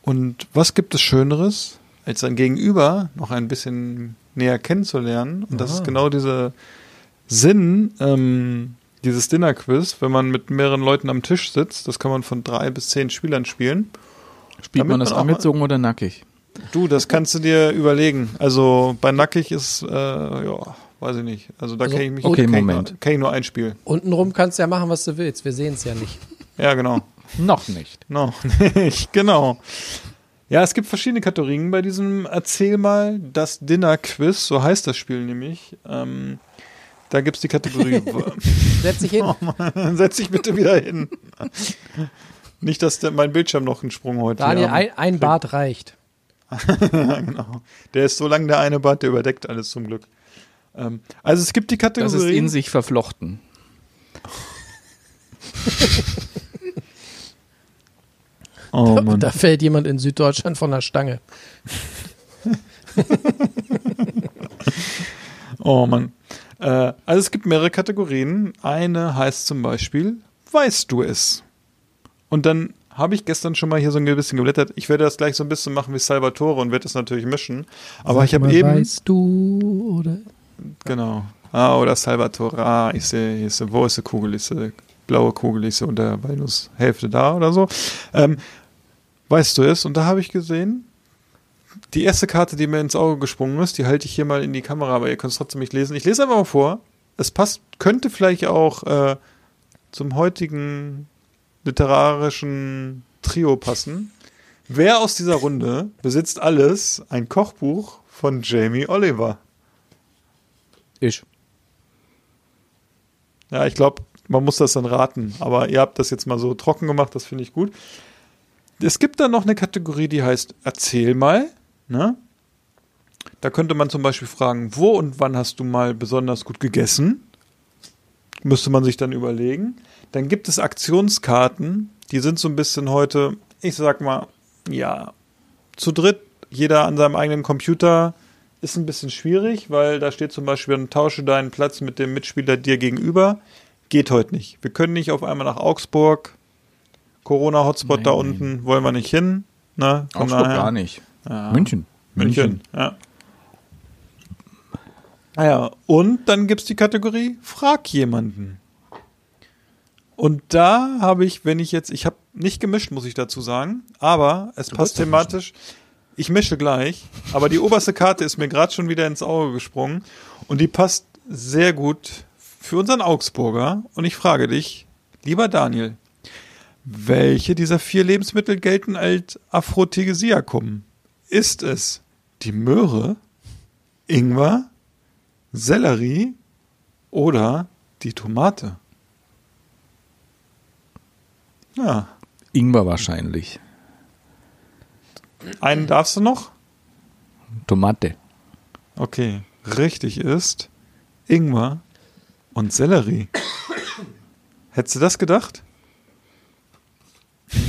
Und was gibt es Schöneres, als sein Gegenüber noch ein bisschen näher kennenzulernen? Und das ist genau dieser Sinn ähm, dieses Dinnerquiz, wenn man mit mehreren Leuten am Tisch sitzt. Das kann man von drei bis zehn Spielern spielen. Spielt Damit man das man auch mal- angezogen oder nackig? Du, das kannst du dir überlegen. Also bei Nackig ist, äh, ja, weiß ich nicht. Also da Also, kenne ich mich okay, kenn ich Moment. Nur, kenn ich nur ein Spiel. Untenrum kannst du ja machen, was du willst. Wir sehen es ja nicht. Ja, genau. Noch nicht. Noch nicht, genau. Ja, es gibt verschiedene Kategorien bei diesem Erzähl mal das Dinner-Quiz, so heißt das Spiel nämlich. Ähm, da gibt's die Kategorie. Setz dich hin. oh Mann, setz dich bitte wieder hin. Nicht, dass der, mein Bildschirm noch einen Sprung heute Daniel, ein, ein Bart reicht. genau. Der ist so lang der eine Bart, der überdeckt alles zum Glück. Ähm, also es gibt die Das ist Kategorie. in sich verflochten. oh Mann. Da fällt jemand in Süddeutschland von der Stange. Oh Mann. Äh, also es gibt mehrere Kategorien. Eine heißt zum Beispiel, weißt du es? Und dann habe ich gestern schon mal hier so ein bisschen geblättert. Ich werde das gleich so ein bisschen machen wie Salvatore und werde das natürlich mischen. Aber ich habe eben. Weißt du, oder? Genau. Ah, oder Salvatore. Ah, ich sehe, ich sehe, wo ist die Kugel? Ich sehe, blaue Kugel, ich sehe unter Hälfte da oder so. Ähm, weißt du es? Und da habe ich gesehen, die erste Karte, die mir ins Auge gesprungen ist, die halte ich hier mal in die Kamera, aber ihr könnt es trotzdem nicht lesen. Ich lese einfach mal vor. Es passt, könnte vielleicht auch äh, zum heutigen literarischen Trio passen. Wer aus dieser Runde besitzt alles ein Kochbuch von Jamie Oliver? Ich. Ja, ich glaube, man muss das dann raten. Aber ihr habt das jetzt mal so trocken gemacht, das finde ich gut. Es gibt dann noch eine Kategorie, die heißt Erzähl mal. Ne? Da könnte man zum Beispiel fragen, wo und wann hast du mal besonders gut gegessen? Müsste man sich dann überlegen. Dann gibt es Aktionskarten, die sind so ein bisschen heute, ich sag mal, ja, zu dritt, jeder an seinem eigenen Computer, ist ein bisschen schwierig, weil da steht zum Beispiel, dann tausche deinen Platz mit dem Mitspieler dir gegenüber. Geht heute nicht. Wir können nicht auf einmal nach Augsburg. Corona-Hotspot da unten wollen wir nicht hin. Ne? Augsburg daher- gar nicht. Ja. München. München. Ja. Ah ja, und dann gibt's die Kategorie Frag jemanden. Und da habe ich, wenn ich jetzt, ich habe nicht gemischt, muss ich dazu sagen, aber es passt thematisch. Ich mische gleich, aber die oberste Karte ist mir gerade schon wieder ins Auge gesprungen und die passt sehr gut für unseren Augsburger und ich frage dich, lieber Daniel, welche dieser vier Lebensmittel gelten als Aphrodisiakum? Ist es die Möhre, Ingwer, Sellerie oder die Tomate? Ja, Ingwer wahrscheinlich. einen darfst du noch? Tomate. Okay, richtig ist Ingwer und Sellerie. Hättest du das gedacht?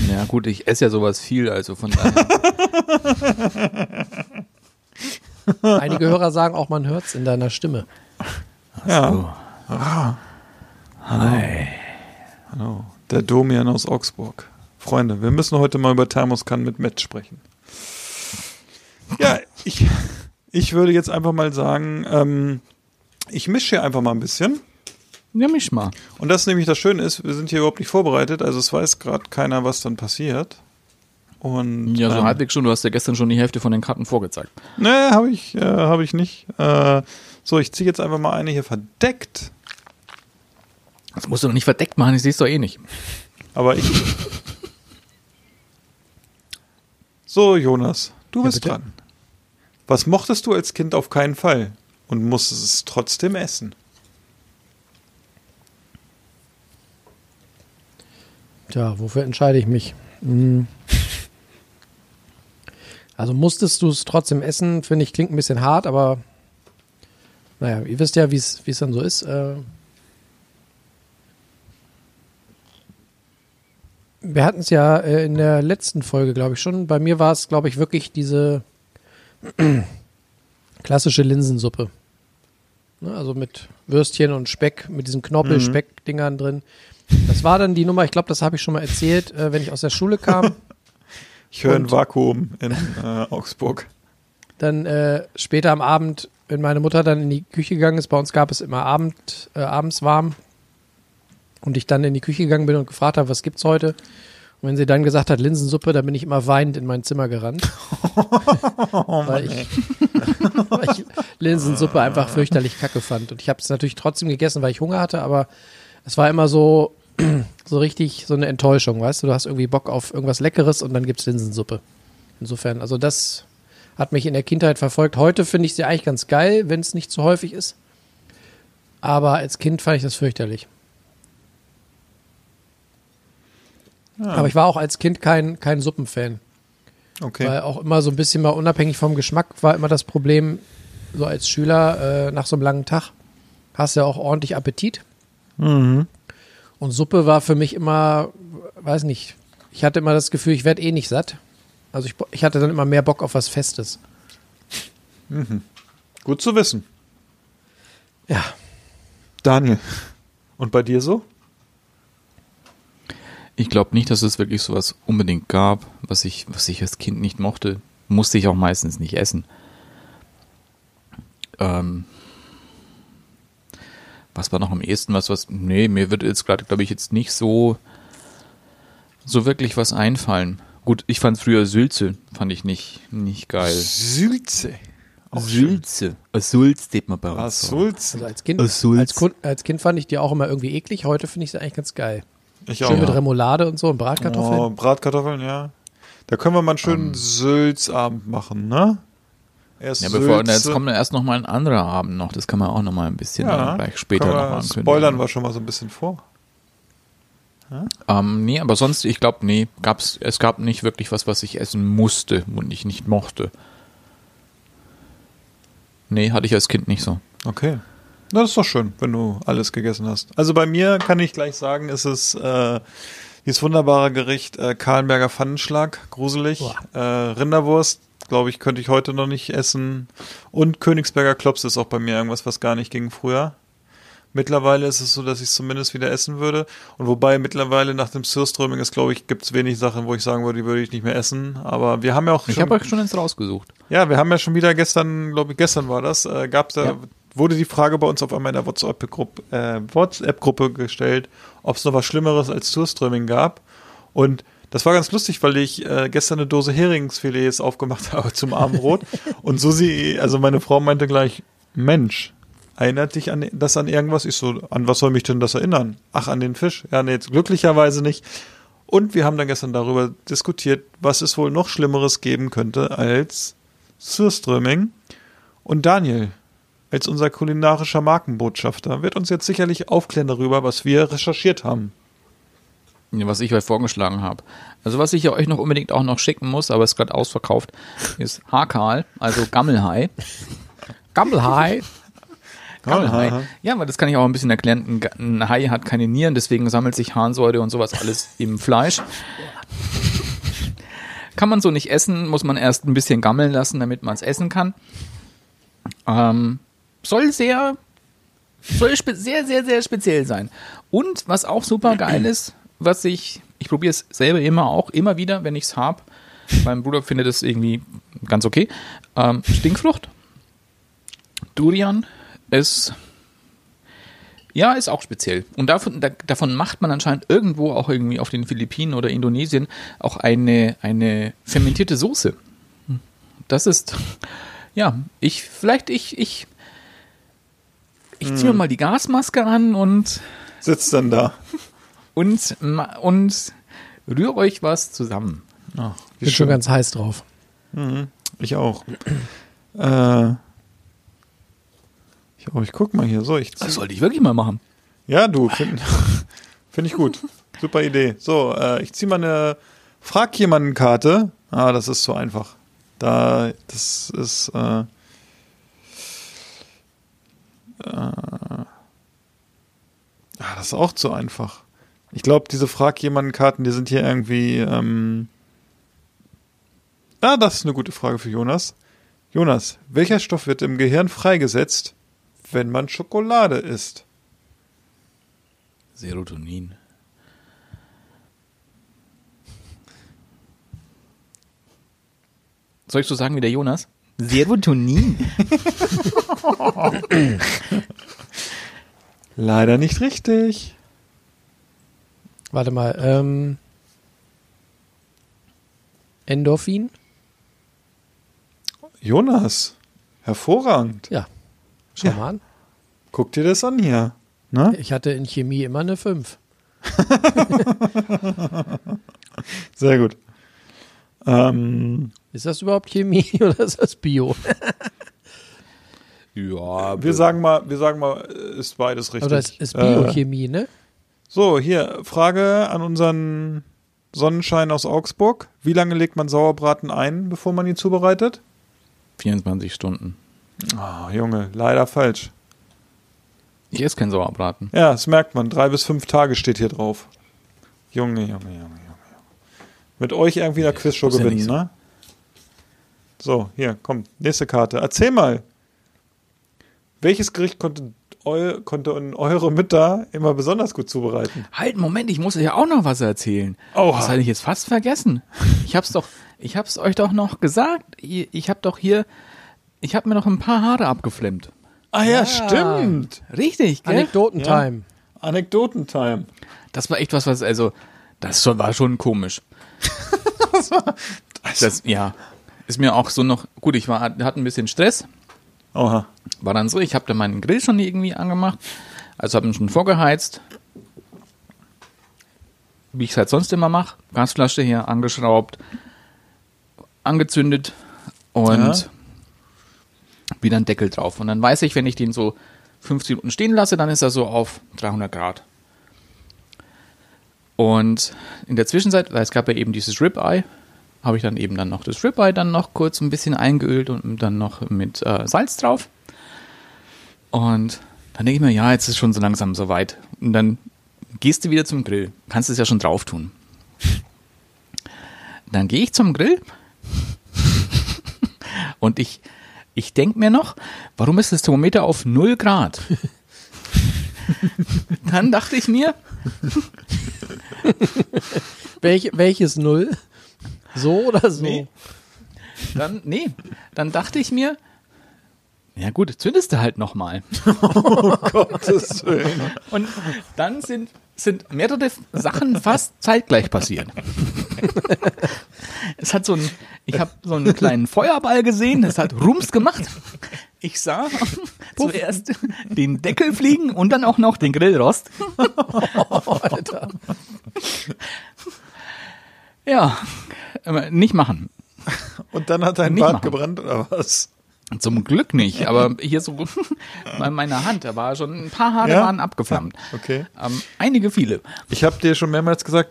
Ja gut, ich esse ja sowas viel, also von daher. Einige Hörer sagen auch, man hört es in deiner Stimme. Ja. Hi. Hallo, der Domian aus Augsburg. Freunde, wir müssen heute mal über Thermoskan mit Matt sprechen. Ja, ich, ich würde jetzt einfach mal sagen, ähm, ich mische hier einfach mal ein bisschen. Ja, misch mal. Und das nämlich das Schöne ist, wir sind hier überhaupt nicht vorbereitet, also es weiß gerade keiner, was dann passiert. Und Ja, so ähm, halbwegs schon. Du hast ja gestern schon die Hälfte von den Karten vorgezeigt. Nee, habe ich, äh, hab ich nicht. Äh, so, ich ziehe jetzt einfach mal eine hier verdeckt. Das musst du doch nicht verdeckt machen, ich sehe es doch eh nicht. Aber ich. so, Jonas, du bist bitte? dran. Was mochtest du als Kind auf keinen Fall und musstest es trotzdem essen? Tja, wofür entscheide ich mich? Hm. Also musstest du es trotzdem essen, finde ich, klingt ein bisschen hart, aber naja, ihr wisst ja, wie es dann so ist. Äh, wir hatten es ja äh, in der letzten Folge, glaube ich, schon. Bei mir war es, glaube ich, wirklich diese klassische Linsensuppe. Ne, also mit Würstchen und Speck, mit diesen Knorpel-Speck-Dingern drin. Das war dann die Nummer, ich glaube, das habe ich schon mal erzählt, äh, wenn ich aus der Schule kam. Ich höre ein Vakuum in äh, Augsburg. Dann äh, später am Abend, wenn meine Mutter dann in die Küche gegangen ist, bei uns gab es immer Abend, äh, abends warm. Und ich dann in die Küche gegangen bin und gefragt habe, was gibt's heute? Und wenn sie dann gesagt hat, Linsensuppe, dann bin ich immer weinend in mein Zimmer gerannt. weil, ich, weil ich Linsensuppe einfach fürchterlich kacke fand. Und ich habe es natürlich trotzdem gegessen, weil ich Hunger hatte, aber es war immer so, so richtig so eine Enttäuschung, weißt du? Du hast irgendwie Bock auf irgendwas Leckeres und dann gibt's Linsensuppe. Insofern, also das hat mich in der Kindheit verfolgt. Heute finde ich sie eigentlich ganz geil, wenn es nicht zu häufig ist. Aber als Kind fand ich das fürchterlich. Aber ich war auch als Kind kein, kein Suppenfan. Okay. Weil auch immer so ein bisschen mal unabhängig vom Geschmack war immer das Problem, so als Schüler äh, nach so einem langen Tag hast du ja auch ordentlich Appetit. Mhm. Und Suppe war für mich immer, weiß nicht, ich hatte immer das Gefühl, ich werde eh nicht satt. Also ich, ich hatte dann immer mehr Bock auf was Festes. Gut zu wissen. Ja, Daniel. Und bei dir so? Ich glaube nicht, dass es wirklich sowas unbedingt gab, was ich, was ich als Kind nicht mochte. Musste ich auch meistens nicht essen. Ähm, was war noch am ehesten was, was, nee, mir wird jetzt gerade, glaube ich, jetzt nicht so, so wirklich was einfallen. Gut, ich fand früher Sülze, fand ich nicht, nicht geil. Sülze. Auch. Sülze. Sulz steht man bei Ah, uns. so. Sulz. also als Kind, als, als Kind fand ich die auch immer irgendwie eklig. Heute finde ich sie eigentlich ganz geil. Ich Schön mit auch. Remoulade und so und Bratkartoffeln. Oh, Bratkartoffeln, ja. Da können wir mal einen schönen Sülzabend machen, ne? Erst Ja, bevor, Sülze. jetzt kommt dann erst noch mal ein anderer Abend noch. Das kann man auch noch mal ein bisschen dann gleich später noch mal ankündigen. Spoilern wir schon mal so ein bisschen vor. Ähm, nee, aber sonst, ich glaube, nee, gab's, es gab nicht wirklich was, was ich essen musste und ich nicht mochte. Nee, hatte ich als Kind nicht so. Okay. Na, das ist doch schön, wenn du alles gegessen hast. Also bei mir kann ich gleich sagen, ist es äh, dieses wunderbare Gericht äh, Kahlenberger Pfannenschlag, gruselig. Äh, Rinderwurst, glaube ich, könnte ich heute noch nicht essen. Und Königsberger Klops ist auch bei mir irgendwas, was gar nicht ging früher. Mittlerweile ist es so, dass ich es zumindest wieder essen würde. Und wobei mittlerweile nach dem Surströming ist, glaube ich, gibt es wenig Sachen, wo ich sagen würde, die würde ich nicht mehr essen. Aber wir haben ja auch Ich habe euch schon eins rausgesucht. ja, wir haben ja schon wieder gestern, glaube ich, gestern war das, äh, gab's da, Ja. wurde die Frage bei uns auf einmal in der WhatsApp-Gruppe äh, WhatsApp gestellt, ob es noch was Schlimmeres als Surströming gab. Und das war ganz lustig, weil ich äh, gestern eine Dose Heringsfilets aufgemacht habe zum Abendbrot. und Susi, also meine Frau meinte gleich, Mensch, erinnert dich an das an irgendwas? Ich so, an was soll mich denn das erinnern? Ach, an den Fisch? Ja, nee, jetzt glücklicherweise nicht. Und wir haben dann gestern darüber diskutiert, was es wohl noch Schlimmeres geben könnte als Surströmming. Und Daniel, als unser kulinarischer Markenbotschafter, wird uns jetzt sicherlich aufklären darüber, was wir recherchiert haben. Was ich euch vorgeschlagen habe. Also was ich ja euch noch unbedingt auch noch schicken muss, aber ist gerade ausverkauft, ist Hakal, also Gammelhai. Gammelhai. Gammelhai. Ja, aber das kann ich auch ein bisschen erklären. Ein, Hai hat keine Nieren, deswegen sammelt sich Harnsäure und sowas alles im Fleisch. Kann man so nicht essen, muss man erst ein bisschen gammeln lassen, damit man es essen kann. Ähm, soll sehr, soll sehr, sehr, sehr speziell sein. Und was auch super geil ist, was ich, ich probiere es selber immer auch, immer wieder, wenn ich es habe. Mein Bruder findet es irgendwie ganz okay. Ähm, Stinkfrucht. Durian ist ja, ist auch speziell. Und davon, da, davon macht man anscheinend irgendwo auch irgendwie auf den Philippinen oder Indonesien auch eine, eine fermentierte Soße. Das ist, ja, ich, vielleicht ich, ich, ich ziehe mir mal die Gasmaske an und, Sitzt dann da. Und, und rühre euch was zusammen. Ach, wie Bin schon schön. ganz heiß drauf. Ich auch. äh, ich, auch, ich guck mal hier. So, ich Das sollte ich wirklich mal machen. Ja, du, finde find ich gut. Super Idee. So, äh, ich ziehe mal eine Frag jemanden Karte. Ah, das ist zu einfach. Da, das ist, äh, äh, ah, das ist auch zu einfach. Ich glaube, diese Frag jemanden Karten, die sind hier irgendwie, ähm, ah, das ist eine gute Frage für Jonas. Jonas, welcher Stoff wird im Gehirn freigesetzt, wenn man Schokolade isst? Serotonin. Soll ich so sagen wie der Jonas? Serotonin. Leider nicht richtig. Warte mal, ähm, Endorphin? Jonas, hervorragend. Ja. Schau Ja. mal an. Guck dir das an hier. Ne? Ich hatte in Chemie immer eine 5. Sehr gut. Ähm, Ist das überhaupt Chemie oder ist das Bio? ja, wir sagen mal, wir sagen mal, ist beides richtig. Oder ist, ist Äh, Biochemie, ne? So, hier, Frage an unseren Sonnenschein aus Augsburg. Wie lange legt man Sauerbraten ein, bevor man ihn zubereitet? 24 Stunden. Ah, Junge, leider falsch. Ich esse keinen Sauerbraten. Ja, das merkt man. Drei bis fünf Tage steht hier drauf. Junge, Junge, Junge, Junge. Junge. Mit euch irgendwie in der Quizshow ja gewinnen, nicht so. ne? So, hier, komm, nächste Karte. Erzähl mal. Welches Gericht konnte, eu, konnte eure Mütter immer besonders gut zubereiten? Halt, Moment, ich muss ja auch noch was erzählen. Oha. Das hatte ich jetzt fast vergessen. Ich hab's doch, ich hab's euch doch noch gesagt. Ich, ich hab doch hier, ich hab mir noch ein paar Haare abgeflemmt. Ah ja, stimmt. Richtig, gell? Anekdotentime. Anekdotentime. Das war echt was, was, also, das schon, war schon komisch. das, ja, ist mir auch so noch, gut, ich war, hatte ein bisschen Stress, Oha. war dann so, ich habe dann meinen Grill schon irgendwie angemacht, also habe ihn schon vorgeheizt, wie ich es halt sonst immer mache, Gasflasche hier angeschraubt, angezündet und Ja. wieder ein Deckel drauf. Und dann weiß ich, wenn ich den so 15 Minuten stehen lasse, dann ist er so auf 300 Grad. Und in der Zwischenzeit, weil es gab ja eben dieses Ribeye, habe ich dann eben dann noch das Ribeye dann noch kurz ein bisschen eingeölt und dann noch mit äh, Salz drauf. Und dann denke ich mir, ja, jetzt ist schon so langsam soweit. Und dann gehst du wieder zum Grill. Kannst es ja schon drauf tun. Dann gehe ich zum Grill und ich, ich denke mir noch, warum ist das Thermometer auf 0 Grad? Dann dachte ich mir, Welch, welches Null? So oder so? Nee. dann, nee, dann dachte ich mir, ja gut, zündest du halt nochmal. Gottes Willen. Und dann sind, sind mehrere Sachen fast zeitgleich passiert. es hat so ein, ich habe so einen kleinen Feuerball gesehen, es hat Rums gemacht. Ich sah, Zuerst den Deckel fliegen und dann auch noch den Grillrost. Alter. Ja, nicht machen. Und dann hat dein Nicht Bart machen. gebrannt oder was? Zum Glück nicht, aber hier so bei meiner Hand, da war schon ein paar Haare Ja? waren abgeflammt. Okay. Ähm, einige viele. Ich habe dir schon mehrmals gesagt,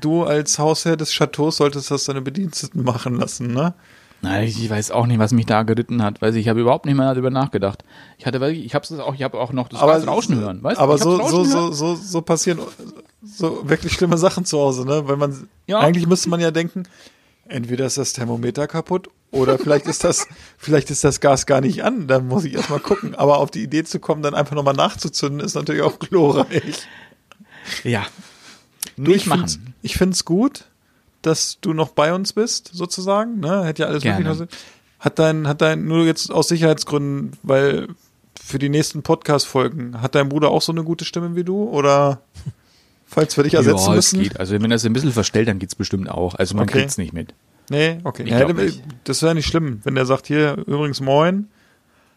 du als Hausherr des Chateaus solltest das deine Bediensteten machen lassen, ne? Nein, ich weiß auch nicht, was mich da geritten hat. Weiß ich, ich habe überhaupt nicht mehr darüber nachgedacht. Ich hatte, wirklich- ich habe es auch, ich habe auch noch das Gas Rauschen hören, weißt du? aber Ich so, so, so, so, so passieren so wirklich schlimme Sachen zu Hause, ne? Weil man, Ja. eigentlich müsste man ja denken, entweder ist das Thermometer kaputt oder vielleicht ist das, vielleicht ist das Gas gar nicht an, dann muss ich erstmal gucken. Aber auf die Idee zu kommen, dann einfach nochmal nachzuzünden, ist natürlich auch glorreich. Ja. Ich Nicht find's, machen. ich find's gut, dass du noch bei uns bist, sozusagen. Ne? Hätte ja alles Gerne. möglich. Hat dein, hat dein, nur jetzt aus Sicherheitsgründen, weil für die nächsten Podcast-Folgen, hat dein Bruder auch so eine gute Stimme wie du? Oder falls wir dich ersetzen ja, es müssen? geht. Also wenn das ein bisschen verstellt, dann geht's bestimmt auch. Also man Okay. kriegt's nicht mit. Nee, okay. Ja, das wäre nicht schlimm, wenn der sagt, hier, übrigens moin.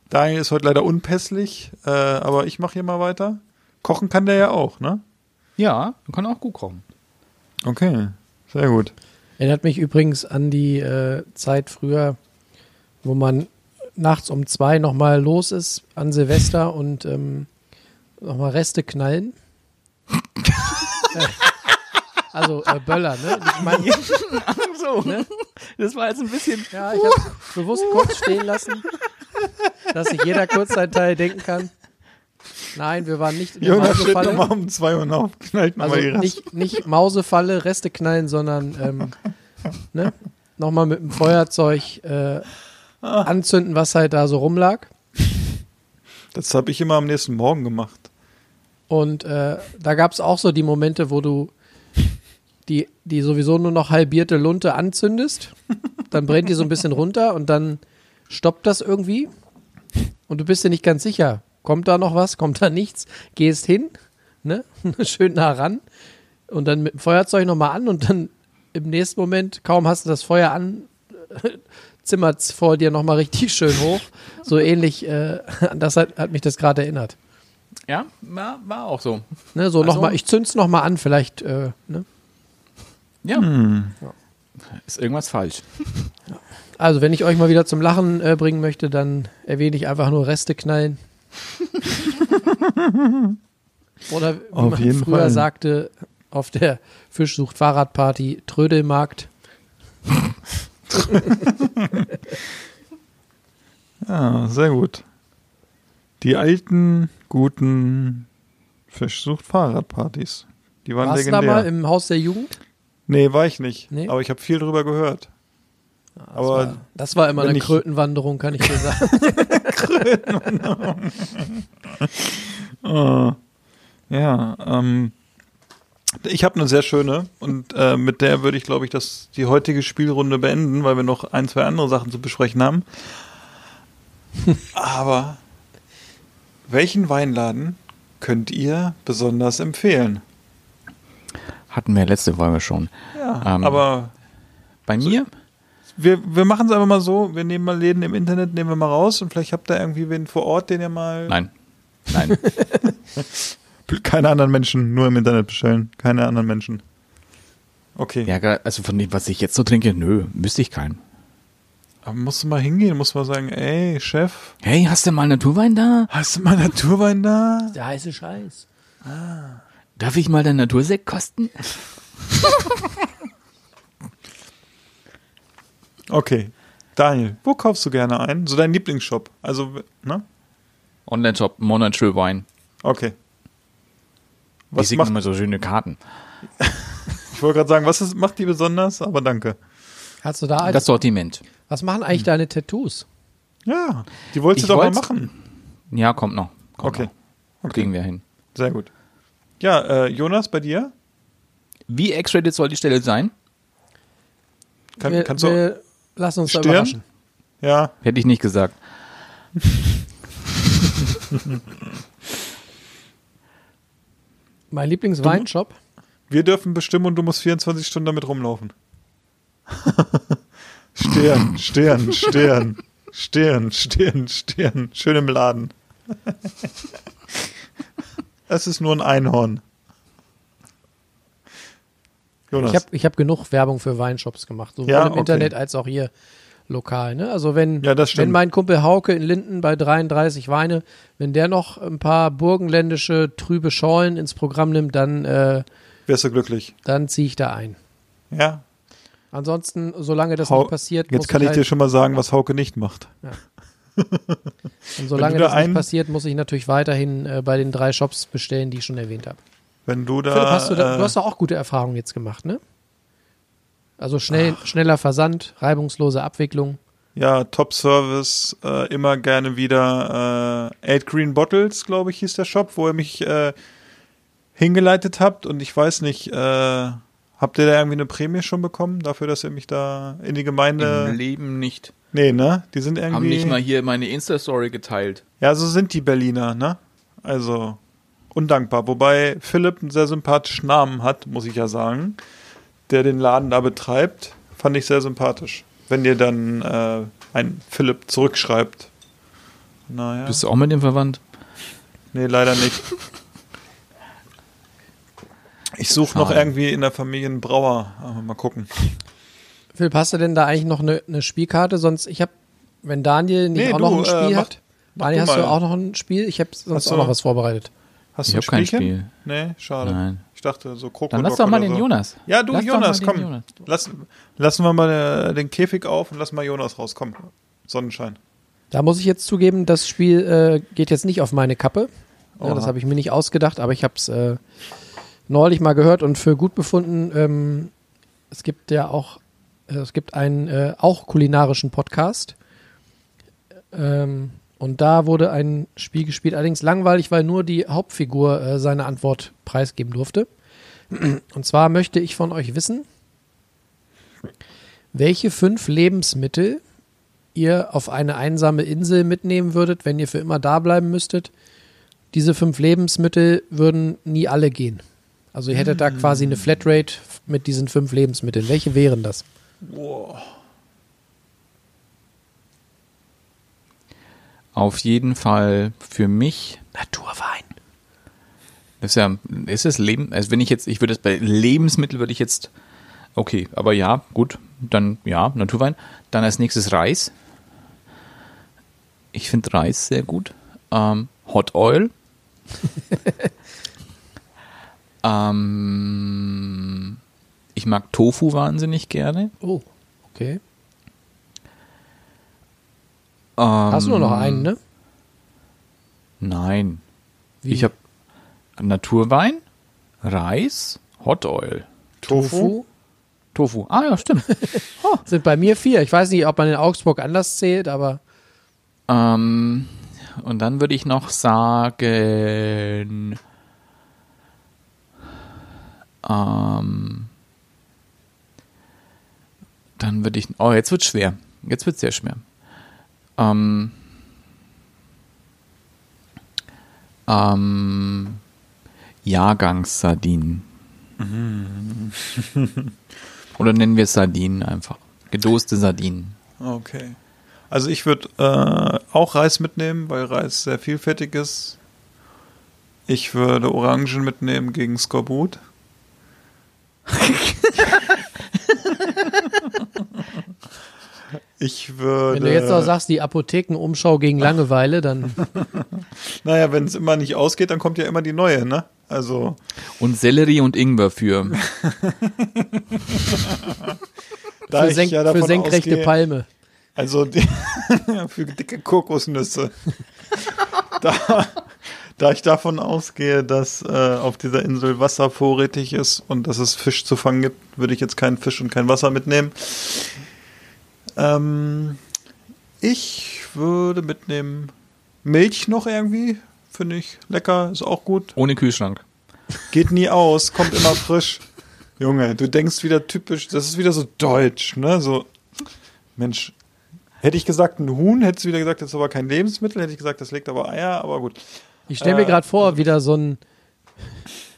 Daniel ist heute leider unpässlich, äh, aber ich mache hier mal weiter. Kochen kann der ja auch, ne? Ja, kann auch gut kochen. Okay, sehr gut. Erinnert mich übrigens an die äh, Zeit früher, wo man nachts um zwei nochmal los ist an Silvester und ähm, nochmal Reste knallen. Äh, also äh, Böller, ne? Ich meine, so, ne? Das war jetzt ein bisschen. ja, ich habe bewusst kurz stehen lassen, dass sich jeder kurz seinen Teil denken kann. Nein, wir waren nicht in der Jonas steht Mausefalle. nochmal um zwei Uhr auf, knallt Also nochmal die Reste. nicht, nicht Mausefalle, Reste knallen, sondern ähm, ne? nochmal mit dem Feuerzeug äh, anzünden, was halt da so rumlag. Das habe ich immer am nächsten Morgen gemacht. Und äh, da gab es auch so die Momente, wo du die, die sowieso nur noch halbierte Lunte anzündest. Dann brennt die so ein bisschen runter und dann stoppt das irgendwie. Und du bist dir nicht ganz sicher. Kommt da noch was? Kommt da nichts? Gehst hin, ne? Schön nah ran. Und dann mit dem Feuerzeug nochmal an und dann im nächsten Moment, kaum hast du das Feuer an, zimmert es vor dir nochmal richtig schön hoch. So ähnlich, äh, an das hat, hat mich das gerade erinnert. Ja, war, war auch so. Ne, so Also- noch mal, ich zünd's noch mal an, vielleicht, äh, ne? Ja. Ist irgendwas falsch. Also, wenn ich euch mal wieder zum Lachen äh, bringen möchte, dann erwähne ich einfach nur Reste knallen. Oder wie Auf man früher Fall. sagte, auf der Fischsucht Fahrradparty Trödelmarkt. Ja, sehr gut. Die alten, guten Fischsucht-Fahrradpartys. Die waren Warst du da legendär. mal im Haus der Jugend? nee, war ich nicht. Nee? Aber ich habe viel drüber gehört. Aber Das war immer eine ich- Krötenwanderung, kann ich dir sagen. äh, ja, ähm, ich habe eine sehr schöne und äh, mit der würde ich, glaube ich, das, die heutige Spielrunde beenden, weil wir noch ein, zwei andere Sachen zu besprechen haben. Aber welchen Weinladen könnt ihr besonders empfehlen? Hatten wir letzte Folge schon. Ja, Ähm, aber Bei mir? Wir, wir machen es einfach mal so, wir nehmen mal Läden im Internet, nehmen wir mal raus und vielleicht habt ihr irgendwie wen vor Ort, den ihr mal Nein. Nein. keine anderen Menschen nur im Internet bestellen. Keine anderen Menschen. Okay. ja, also von dem, was ich jetzt so trinke, nö, wüsste ich keinen. Aber musst du mal hingehen, musst mal sagen, ey, Chef, Hey, hast du mal Naturwein da? hast du mal Naturwein da? Der heiße Scheiß. Darf ich mal deinen Natursekt kosten? Okay. Daniel, wo kaufst du gerne ein? So dein Lieblingsshop. Also, ne? Online-Shop, Monatsschul Wein. Okay. Die Was singen macht, immer so schöne Karten. ich wollte gerade sagen, was ist, macht die besonders? Aber danke. Hast du da Das Sortiment. Was machen eigentlich deine Tattoos? Ja, die wolltest Ich du doch mal machen. Ja, kommt noch. Kommt Okay. Noch. Kriegen wir hin. Sehr gut. Ja, äh, Jonas, bei dir? Wie X-rated soll die Stelle sein? Kann, wir, kannst du, wir lassen uns da Stirn? überraschen. ja, Hätte ich nicht gesagt. Mein Lieblingsweinshop. wir dürfen bestimmen und du musst 24 Stunden damit rumlaufen. Stern, Stern, Stern, Stern, Stern, Stern. Schön im Laden. Es ist nur ein Einhorn. Jonas. Ich habe ich hab genug Werbung für Weinshops gemacht, sowohl Ja, im okay. Internet als auch hier lokal. Ne? Also wenn, Ja, wenn mein Kumpel Hauke in Linden bei 33 Weine, wenn der noch ein paar burgenländische trübe Schorlen ins Programm nimmt, dann, äh, Wärst du glücklich? dann ziehe ich da ein. Ja. Ansonsten, solange das nicht passiert, Jetzt muss kann ich halt, dir schon mal sagen, was Hauke nicht macht. und solange du das da nicht passiert, muss ich natürlich weiterhin äh, bei den drei Shops bestellen, die ich schon erwähnt habe. Wenn du da. Philipp, hast du, da, äh, du hast doch auch gute Erfahrungen jetzt gemacht, ne? Also schnell, schneller Versand, reibungslose Abwicklung. Ja, Top Service, äh, immer gerne wieder äh, Eight Green Bottles, glaube ich, hieß der Shop, wo ihr mich äh, hingeleitet habt. Und ich weiß nicht, äh, habt ihr da irgendwie eine Prämie schon bekommen dafür, dass ihr mich da in die Gemeinde. Im Leben nicht. Nee, ne? Die sind irgendwie. Haben nicht mal hier meine Insta-Story geteilt. Ja, so sind die Berliner, ne? Also undankbar. Wobei Philipp einen sehr sympathischen Namen hat, muss ich ja sagen, der den Laden da betreibt. Fand ich sehr sympathisch. Wenn ihr dann äh, ein Philipp zurückschreibt. Naja. Bist du auch mit dem verwandt? nee, leider nicht. Ich suche noch irgendwie in der Familie einen Brauer. Aber mal gucken. Philipp, hast du denn da eigentlich noch eine, eine Spielkarte? Sonst, ich habe, wenn Daniel nicht Nee, auch du, noch ein äh, Spiel mach- hat. mach Daniel, du hast du mal. auch noch ein Spiel? Ich habe sonst Hast auch du- noch was vorbereitet. Hast Ich du ein hab kein Spielchen? Spiel. Nee, schade. Nein. Ich dachte so Krokodok Dann lass doch mal den so. Jonas. Ja, du Lass Jonas, komm. Jonas. Lass, lassen wir mal äh, den Käfig auf und lassen mal Jonas raus. Komm. Sonnenschein. Da muss ich jetzt zugeben, das Spiel äh, geht jetzt nicht auf meine Kappe. Ja, das habe ich mir nicht ausgedacht, aber ich habe es äh, neulich mal gehört und für gut befunden. Ähm, es gibt ja auch, äh, es gibt einen äh, auch kulinarischen Podcast. Ähm, und da wurde ein Spiel gespielt, allerdings langweilig, weil nur die Hauptfigur äh, seine Antwort preisgeben durfte. Und zwar möchte ich von euch wissen, welche fünf Lebensmittel ihr auf eine einsame Insel mitnehmen würdet, wenn ihr für immer da bleiben müsstet. Diese fünf Lebensmittel würden nie alle gehen. Also ihr hättet da quasi eine Flatrate mit diesen fünf Lebensmitteln. Welche wären das? Auf jeden Fall für mich. Naturwein. Das ist ja, ist es Leben, also wenn ich jetzt, ich würde es bei Lebensmittel würde ich jetzt, okay, aber ja, gut, dann ja, Naturwein. Dann als nächstes Reis. Ich finde Reis sehr gut. Ähm, Hot Oil. ähm, ich mag Tofu wahnsinnig gerne. Oh, okay. Ähm, Hast du nur noch einen, ne? Nein. Wie? Ich habe Naturwein, Reis, Hot Oil, Tofu. Tofu. Ah ja, stimmt. Sind bei mir vier. Ich weiß nicht, ob man in Augsburg anders zählt, aber ähm, und dann würde ich noch sagen, ähm, dann würde ich, oh, jetzt wird schwer. Jetzt wird sehr schwer. Ähm, ähm, Jahrgangssardinen. Oder nennen wir es Sardinen einfach. Gedoste Sardinen. Okay. Also ich würde äh, auch Reis mitnehmen, weil Reis sehr vielfältig ist. Ich würde Orangen mitnehmen gegen Skorbut. ich würde. wenn du jetzt noch sagst, die Apothekenumschau gegen Langeweile, dann Naja, wenn es immer nicht ausgeht, dann kommt ja immer die neue, ne? Also, Und Sellerie und Ingwer für. da für, ich senk ja davon für senkrechte ausgehe, Palme. Also die, für dicke Kokosnüsse. da, da ich davon ausgehe, dass äh, auf dieser Insel Wasser vorrätig ist und dass es Fisch zu fangen gibt, würde ich jetzt keinen Fisch und kein Wasser mitnehmen. Ähm, ich würde mitnehmen Milch noch irgendwie. Finde ich lecker, ist auch gut. Ohne Kühlschrank. Geht nie aus, kommt immer frisch. Junge, du denkst wieder typisch, das ist wieder so deutsch, ne? So, Mensch, hätte ich gesagt ein Huhn, hättest du wieder gesagt, das ist aber kein Lebensmittel, hätte ich gesagt, das legt aber Eier, aber gut. Ich stelle mir Äh, gerade vor, wieder so ein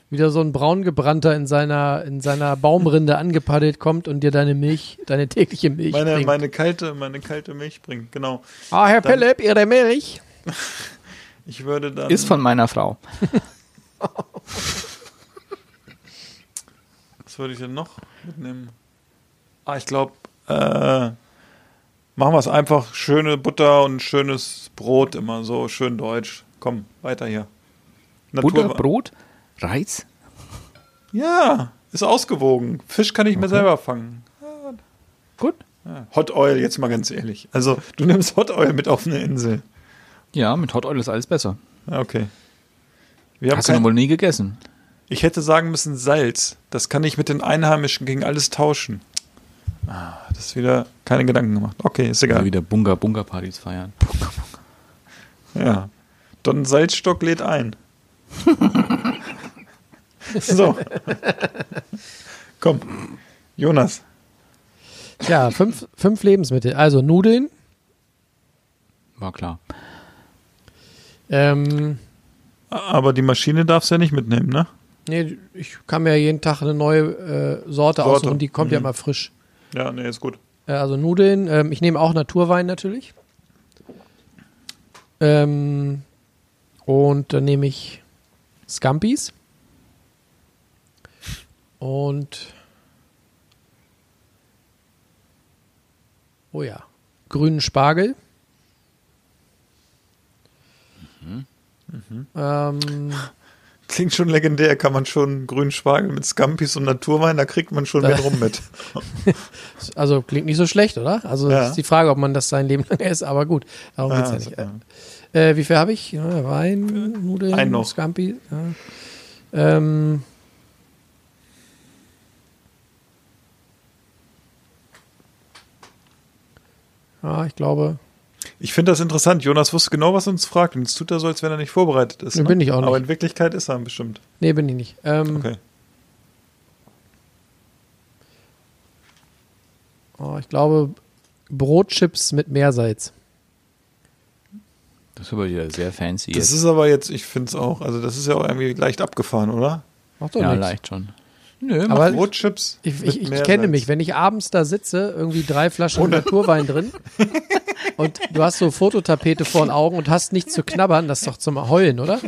wieder so ein braungebrannter in seiner in seiner Baumrinde angepaddelt kommt und dir deine Milch, deine tägliche Milch Meine, bringt. meine kalte, meine kalte Milch bringt, genau. ah, Herr dann- Philipp, Ihre Milch. Ich würde dann. Ist von meiner Frau. Was würde ich denn noch mitnehmen? Ah, ich glaube, äh, machen wir es einfach. Schöne Butter und schönes Brot immer so, schön deutsch. Komm, weiter hier. Butter, Natur- Brot, Reis. Ja, ist ausgewogen. Fisch kann ich mir selber fangen. Gut. Ja. Hot Oil, jetzt mal ganz ehrlich. Also, du nimmst Hot Oil mit auf eine Insel. Ja, mit Hot Oil ist alles besser. Ja, Okay. Wir haben Hast du noch wohl nie gegessen? ich hätte sagen müssen Salz. Das kann ich mit den Einheimischen gegen alles tauschen. Ah, das ist wieder keine Gedanken gemacht. Okay, ist Ja. egal. Wieder Bunga-Bunga-Partys feiern. Ja. Don Salzstock lädt ein. so. Komm. Jonas. Tja, fünf, fünf Lebensmittel. Also Nudeln, War klar. ähm, Aber die Maschine darfst du ja nicht mitnehmen, ne? nee, ich kann mir jeden Tag eine neue äh, Sorte, Sorte. aussuchen, die kommt ja Mhm. mal frisch. Ja, nee, ist gut. Äh, also Nudeln, ähm, ich nehme auch Naturwein natürlich. Ähm, und dann nehme ich Scampis. Und oh ja, grünen Spargel. Ähm, Klingt schon legendär, kann man schon grünen Spargel mit Scampis und Naturwein, da kriegt man schon mit rum mit. also klingt nicht so schlecht, oder? Also Ja. ist die Frage, ob man das sein Leben lang isst, aber gut, darum geht's ja Ah, nicht. ja. Äh, wie viel habe ich? Wein, Nudeln, Ein noch. Scampi. Ja. Ähm, ja, ich glaube, Ich finde das interessant. Jonas wusste genau, was er uns fragt. Und jetzt tut er so, als wenn er nicht vorbereitet ist. Nee, ne? bin ich auch Aber nicht. in Wirklichkeit ist er bestimmt. nee, bin ich nicht. Ähm, Okay. oh, ich glaube, Brotchips mit Meersalz. Das ist aber wieder sehr fancy. Das jetzt. ist aber jetzt, ich finde es auch, also das ist ja auch irgendwie leicht abgefahren, oder? Macht doch ja, nichts. leicht schon. Nö, Aber Brotchips. ich, ich, ich kenne mich, wenn ich abends da sitze, irgendwie drei Flaschen Naturwein drin und du hast so Fototapete vor den Augen und hast nichts zu knabbern, das ist doch zum Heulen, oder?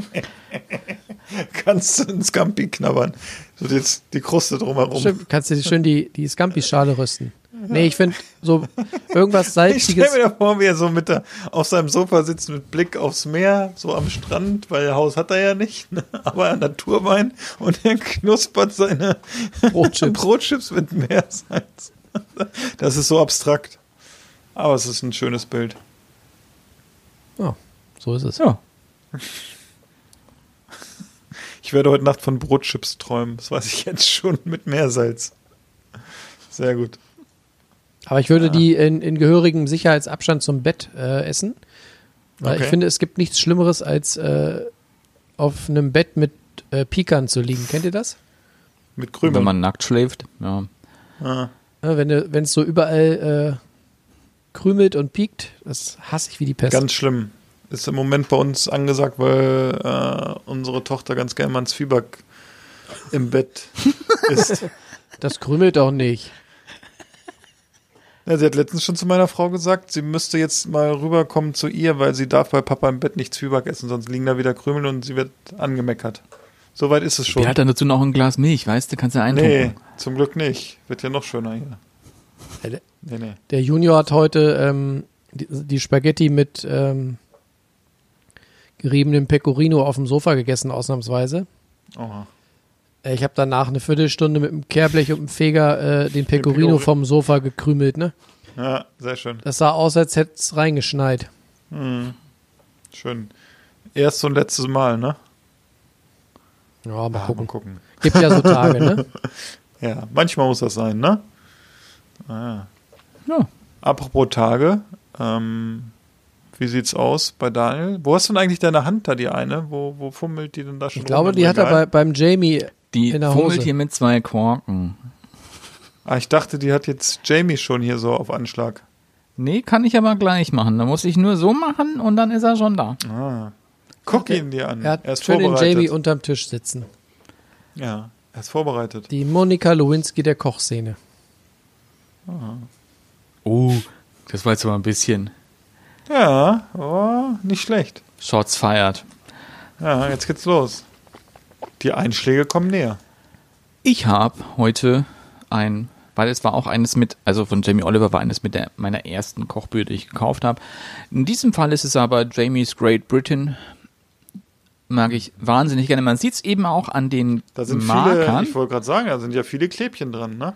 Kannst du einen Scampi knabbern. So jetzt die Kruste drumherum. Stimmt, kannst du schön die, die Scampi-Schale rüsten. Nee, ich finde so irgendwas Ich stelle Salziges. mir da vor, wie er so mit der, auf seinem Sofa sitzt mit Blick aufs Meer, so am Strand, weil Haus hat er ja nicht, ne? aber Naturwein und er knuspert seine Brotchips. Brotchips mit Meersalz. Das ist so abstrakt. Aber es ist ein schönes Bild. Ja, so ist es. Ja. Ich werde heute Nacht von Brotchips träumen. Das weiß ich jetzt schon mit Meersalz. Sehr gut. Aber ich würde die in, in gehörigem Sicherheitsabstand zum Bett äh, essen. Weil Okay. ich finde, es gibt nichts Schlimmeres, als äh, auf einem Bett mit äh, Pikern zu liegen. Kennt ihr das? Mit Krümel. Wenn man nackt schläft. Ja. ah, Ja, wenn es so überall äh, krümelt und piekt, das hasse ich wie die Pest. ganz schlimm. Ist im Moment bei uns angesagt, weil äh, unsere Tochter ganz gerne mal ein Zwieback im Bett isst. das krümelt doch nicht. Ja, sie hat letztens schon zu meiner Frau gesagt, sie müsste jetzt mal rüberkommen zu ihr, weil sie darf bei Papa im Bett nicht Zwieback essen, sonst liegen da wieder Krümel und sie wird angemeckert. Soweit ist es schon. Wer hat dann dazu noch ein Glas Milch, weißt du? Kannst du nee, eintunken. zum Glück nicht. Wird ja noch schöner hier. Ja, der- Nee, nee. Der Junior hat heute ähm, die, die Spaghetti mit ähm, geriebenem Pecorino auf dem Sofa gegessen, ausnahmsweise. Oha. Äh, Ich habe danach eine Viertelstunde mit dem Kehrblech und dem Feger äh, den Pecorino vom Sofa gekrümelt. Ne? Ja, sehr schön. Das sah aus, als hätte es reingeschneit. Mhm. Schön. Erst und letztes Mal, ne? Ja, mal Ah, mal gucken. gucken. Gibt ja so Tage, ne? Ja, manchmal muss das sein, ne? Ah. Ja. Apropos Tage, ähm, wie sieht's aus bei Daniel? Wo hast du denn eigentlich deine Hand da, die eine? Wo, wo fummelt die denn da schon Ich glaube, die hat er bei, beim Jamie Die in der fummelt Hose. hier mit zwei Korken. Ah, ich dachte, die hat jetzt Jamie schon hier so auf Anschlag. Nee, kann ich aber gleich machen. Da muss ich nur so machen und dann ist er schon da. Ah. Guck ihn dir an. Er hat er ist schön den vorbereitet. Jamie unterm Tisch sitzen. ja, er ist vorbereitet. Die Monika Lewinsky der Kochszene. Oh, das war jetzt aber ein bisschen. Ja, oh, nicht schlecht. Shots fired. Ja, jetzt geht's los. Die Einschläge kommen näher. Ich habe heute ein, weil es war auch eines mit, also von Jamie Oliver war eines mit der, meiner ersten Kochbücher, die ich gekauft habe. In diesem Fall ist es aber Jamie's Great Britain. Mag ich wahnsinnig gerne. Man sieht es eben auch an den Da sind Markern. viele, ich wollte gerade sagen, da sind ja viele Klebchen dran, ne?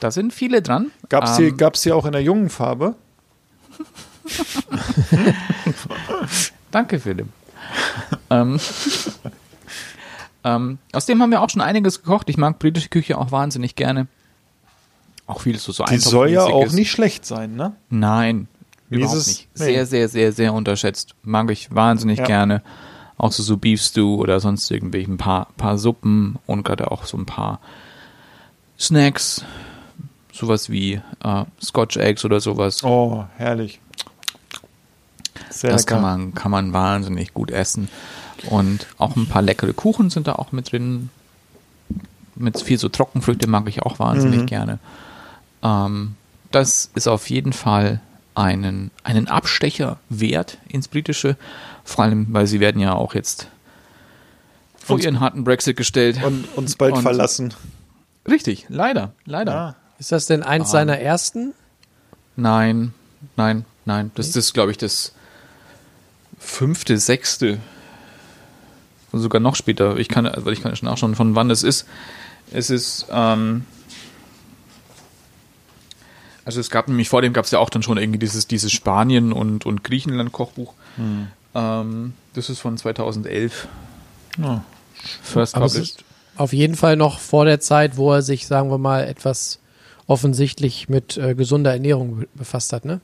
da sind viele dran. Gab's Ähm, die, gab's die auch in der jungen Farbe? Danke, Philipp. ähm, ähm, aus dem haben wir auch schon einiges gekocht. Ich mag britische Küche auch wahnsinnig gerne. Auch viel so, so Die soll ja auch nicht schlecht sein, ne? Nein, Wie ist überhaupt es? nicht. Nee. Sehr, sehr, sehr, sehr unterschätzt. Mag ich wahnsinnig Ja. gerne. Auch so, so Beef Stew oder sonst irgendwie ein paar, paar Suppen und gerade auch so ein paar Snacks. Sowas wie äh, Scotch Eggs oder sowas. Oh, herrlich. Sehr das lecker. kann man, kann man wahnsinnig gut essen. Und auch ein paar leckere Kuchen sind da auch mit drin. Mit viel so Trockenfrüchte mag ich auch wahnsinnig Mhm. gerne. Ähm, das ist auf jeden Fall einen, einen Abstecher wert ins Britische. Vor allem, weil sie werden ja auch jetzt vor ihren harten Brexit gestellt. Und uns bald Und- verlassen. Richtig, leider, leider. Ja. Ist das denn eins seiner ersten? Nein, nein, nein. Das ist, glaube ich, das fünfte, sechste. Sogar noch später. Ich kann, weil ich kann ja schon nachschauen, von wann es ist. Es ist, ähm, also es gab nämlich vor dem gab es ja auch dann schon irgendwie dieses, dieses Spanien- und, und Griechenland-Kochbuch. Ähm, das ist von 2011. Ja. First Aber published. ist auf jeden Fall noch vor der Zeit, wo er sich, sagen wir mal, etwas offensichtlich mit äh, gesunder Ernährung be- befasst hat, ne?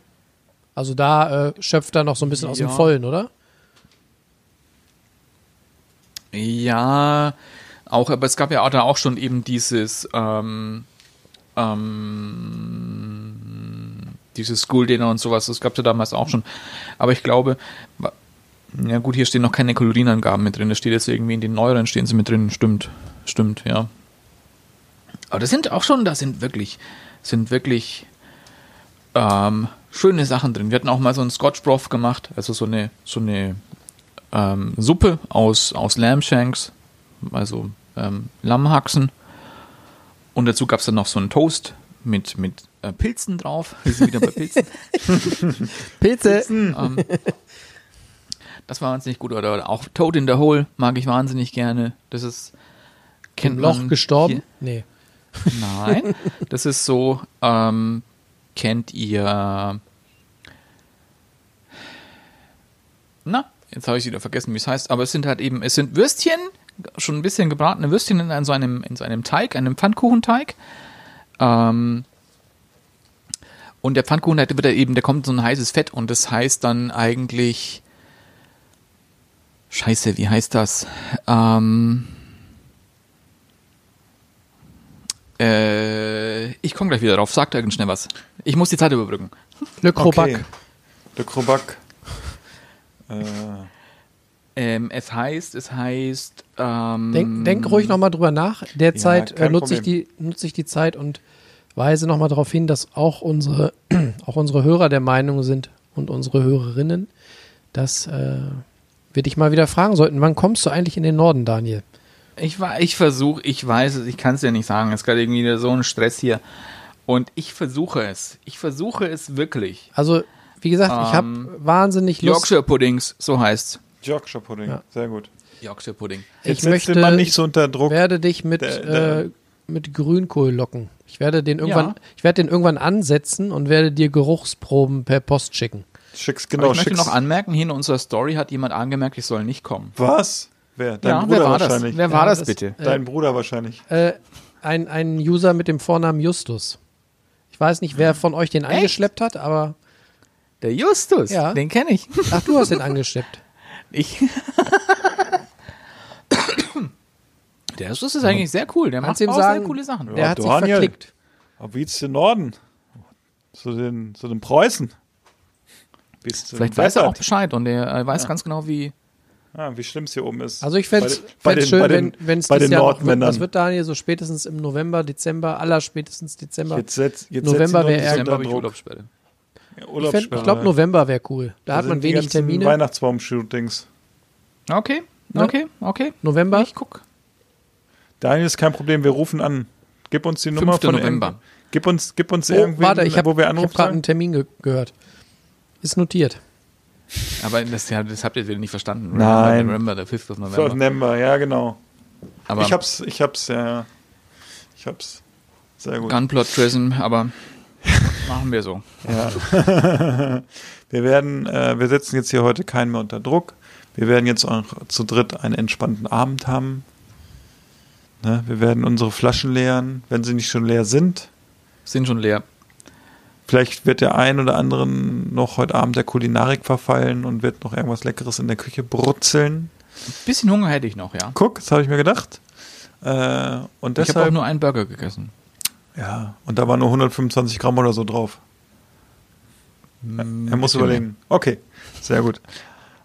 Also da äh, schöpft er noch so ein bisschen aus dem Ja. Vollen, oder? Ja, auch, aber es gab ja auch da auch schon eben dieses, ähm, ähm, dieses School Dinner und sowas, das gab es ja damals auch schon. Aber ich glaube, ja gut, hier stehen noch keine Kalorienangaben mit drin, das steht jetzt irgendwie in den neueren stehen sie mit drin, stimmt, stimmt, ja. Aber das sind auch schon, da sind wirklich, sind wirklich ähm, schöne Sachen drin. Wir hatten auch mal so einen Scotch Broth gemacht, also so eine, so eine ähm, Suppe aus, aus Lambshanks, also ähm, Lammhaxen. Und dazu gab es dann noch so einen Toast mit, mit äh, Pilzen drauf. Wir sind wieder bei Pilzen. Pilze. ähm, das war wahnsinnig gut. Oder, oder auch Toad in the Hole mag ich wahnsinnig gerne. Das ist kennt Im Loch gestorben? Nee. Hier. Nein, das ist so, ähm, kennt ihr na, jetzt habe ich wieder vergessen, wie es heißt, aber es sind halt eben, es sind Würstchen, schon ein bisschen gebratene Würstchen in so einem, in so einem Teig, einem Pfannkuchenteig. Ähm, und der Pfannkuchen, der wird da eben, der kommt in so ein heißes Fett und das heißt dann eigentlich, scheiße, wie heißt das? Ähm, äh, ich komme gleich wieder drauf, sagt irgend schnell was. Ich muss die Zeit überbrücken. Le Crobac. Okay. Le Crobac. Äh, Ähm, es heißt, es heißt. Ähm, Denk, denk ruhig nochmal drüber nach. Derzeit kein äh, nutze ich, die, nutze ich die Zeit und weise nochmal darauf hin, dass auch unsere, auch unsere Hörer der Meinung sind und unsere Hörerinnen, dass äh, wir dich mal wieder fragen sollten, wann kommst du eigentlich in den Norden, Daniel? Ich, war- ich versuche, ich weiß es, ich kann es ja nicht sagen. Es ist gerade irgendwie so ein Stress hier. Und ich versuche es. Ich versuche es wirklich. Also, wie gesagt, ich habe Ähm, wahnsinnig Lust. Yorkshire Puddings, so heißt's. Yorkshire Pudding. Ja. Sehr gut. Yorkshire Pudding. Ich Jetzt setzt möchte, Mann nicht so unter Druck. werde dich mit, Der- der- äh, mit Grünkohl locken. Ich werde den irgendwann, Ja. ich werde den irgendwann ansetzen und werde dir Geruchsproben per Post schicken. Schick's, Aber genau, ich möchte schick's. noch anmerken, hier in unserer Story hat jemand angemerkt, ich soll nicht kommen. Was? Wer? Dein ja, Bruder wer war das? wahrscheinlich. Wer war Ja, das, das- bitte? Dein Bruder wahrscheinlich. Äh, ein, ein User mit dem Vornamen Justus. Ich weiß nicht, wer von euch den angeschleppt hat, aber Der Justus, Ja. den kenne ich. ach, du hast den angeschleppt. Ich. Der Justus ist eigentlich sehr cool. Der macht ihm auch sagen, sehr coole Sachen. Der Ja, hat sich Daniel. verklickt. Aber wie den Norden? Zu den, zu den Preußen. Bis zu Vielleicht den weiß er auch. Bescheid und er äh, weiß ganz genau, wie. Ah, wie schlimm es hier oben ist. Also ich fände Bei es den- bei den- schön, den- wenn es den Jahr noch wird. Was wird Daniel so spätestens im November, Dezember, aller spätestens Dezember? Jetzt setz, jetzt November wäre er- habe ich Druck. Urlaubssperre. Ich, ich glaube, November wäre cool. Da, hat sind man wenig Termine. Weihnachtsbaum-Shootings. Okay, Ne? okay, okay. November? Ich guck. Daniel ist kein Problem, wir rufen an. Gib uns die Nummer 5. von November. Gib uns, gib uns Oh, irgendwie, warte, ich habe wo wir hab anrufen. gerade einen. Termin ge gehört. Ist notiert. Aber das, das habt ihr wieder nicht verstanden. Nein. Remember, der 5. of Für November. November, ja genau. Aber ich hab's, ich hab's, ja, ja. Ich hab's. Sehr gut. Gunplot Prison, aber machen wir so. Ja. wir werden, äh, wir setzen jetzt hier heute keinen mehr unter Druck. Wir werden jetzt auch zu dritt einen entspannten Abend haben. Ne? Wir werden unsere Flaschen leeren, wenn sie nicht schon leer sind. Sind schon leer. Vielleicht wird der ein oder andere noch heute Abend der Kulinarik verfallen und wird noch irgendwas Leckeres in der Küche brutzeln. Ein bisschen Hunger hätte ich noch, ja. Guck, das habe ich mir gedacht. Äh, und Ich habe auch deshalb, nur einen Burger gegessen. Ja, und da waren nur 125 Gramm oder so drauf. Er muss überlegen. Okay, sehr gut.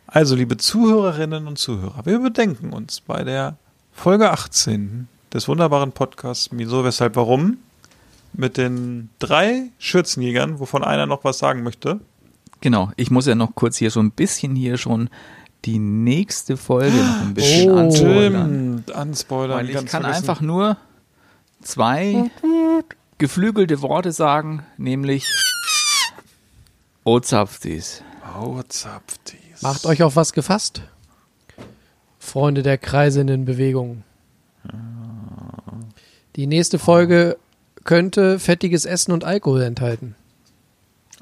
Also, liebe Zuhörerinnen und Zuhörer, wir bedenken uns bei der Folge 18 des wunderbaren Podcasts Wieso, Weshalb, Warum mit den drei Schürzenjägern, wovon einer noch was sagen möchte. Genau, ich muss ja noch kurz hier so ein bisschen hier schon die nächste Folge noch ein bisschen Oh. anspoilern. Stimmt, anspoilern. Weil ich kann vergessen. einfach nur zwei geflügelte Worte sagen, nämlich Ozapftis. Oh, Zapftis. Macht euch auf was gefasst? Freunde der kreisenden Bewegung. Die nächste Folge könnte fettiges Essen und Alkohol enthalten.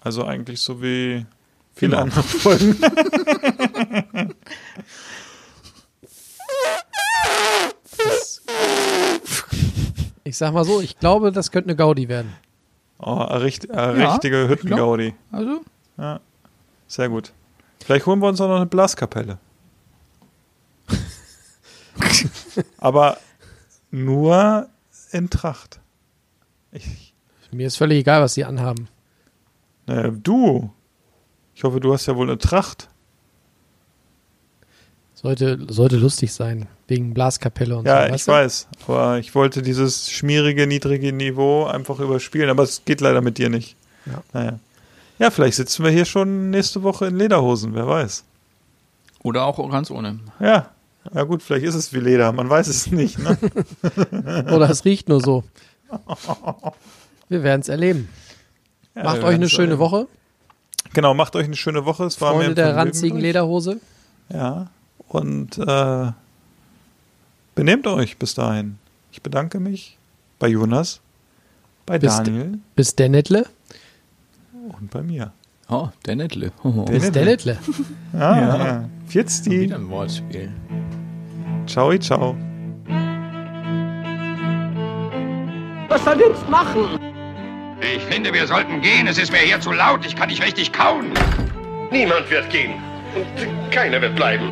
Also eigentlich so wie viele Genau. andere Folgen. Ich sag mal so, ich glaube, das könnte eine Gaudi werden. Oh, eine richt, eine richtige Hüttengaudi. Also, Sehr gut. Vielleicht holen wir uns auch noch eine Blaskapelle. Aber nur in Tracht. Ich, Mir ist völlig egal, was sie anhaben. naja, du. Ich hoffe, du hast ja wohl eine Tracht. Sollte, sollte lustig sein, wegen Blaskapelle und Ja, so. ich weiß. Aber ich wollte dieses schmierige, niedrige Niveau einfach überspielen. Aber es geht leider mit dir nicht. Ja. Naja. Ja, vielleicht sitzen wir hier schon nächste Woche in Lederhosen. Wer weiß. oder auch ganz ohne. Ja. Ja gut, vielleicht ist es wie Leder. Man weiß es nicht. Ne? Oder es riecht nur so. Wir werden es erleben. Ja, Macht euch eine schöne erleben. Woche. Genau, macht euch eine schöne Woche. Es war mir Freunde ein der ranzigen. Lederhose. Ja. Und äh, benehmt euch bis dahin. Ich bedanke mich bei Jonas, bei Bis- Daniel Bis Dennetle. und bei mir. Oh, der Nettle. Oh, Bis Dennetle. Ja, ja. Jetzt die. Wieder ein Wortspiel. Ciao, ciao. Was soll jetzt machen? Ich finde, wir sollten gehen. Es ist mir hier zu laut. Ich kann nicht richtig kauen. Niemand wird gehen. Und keiner wird bleiben.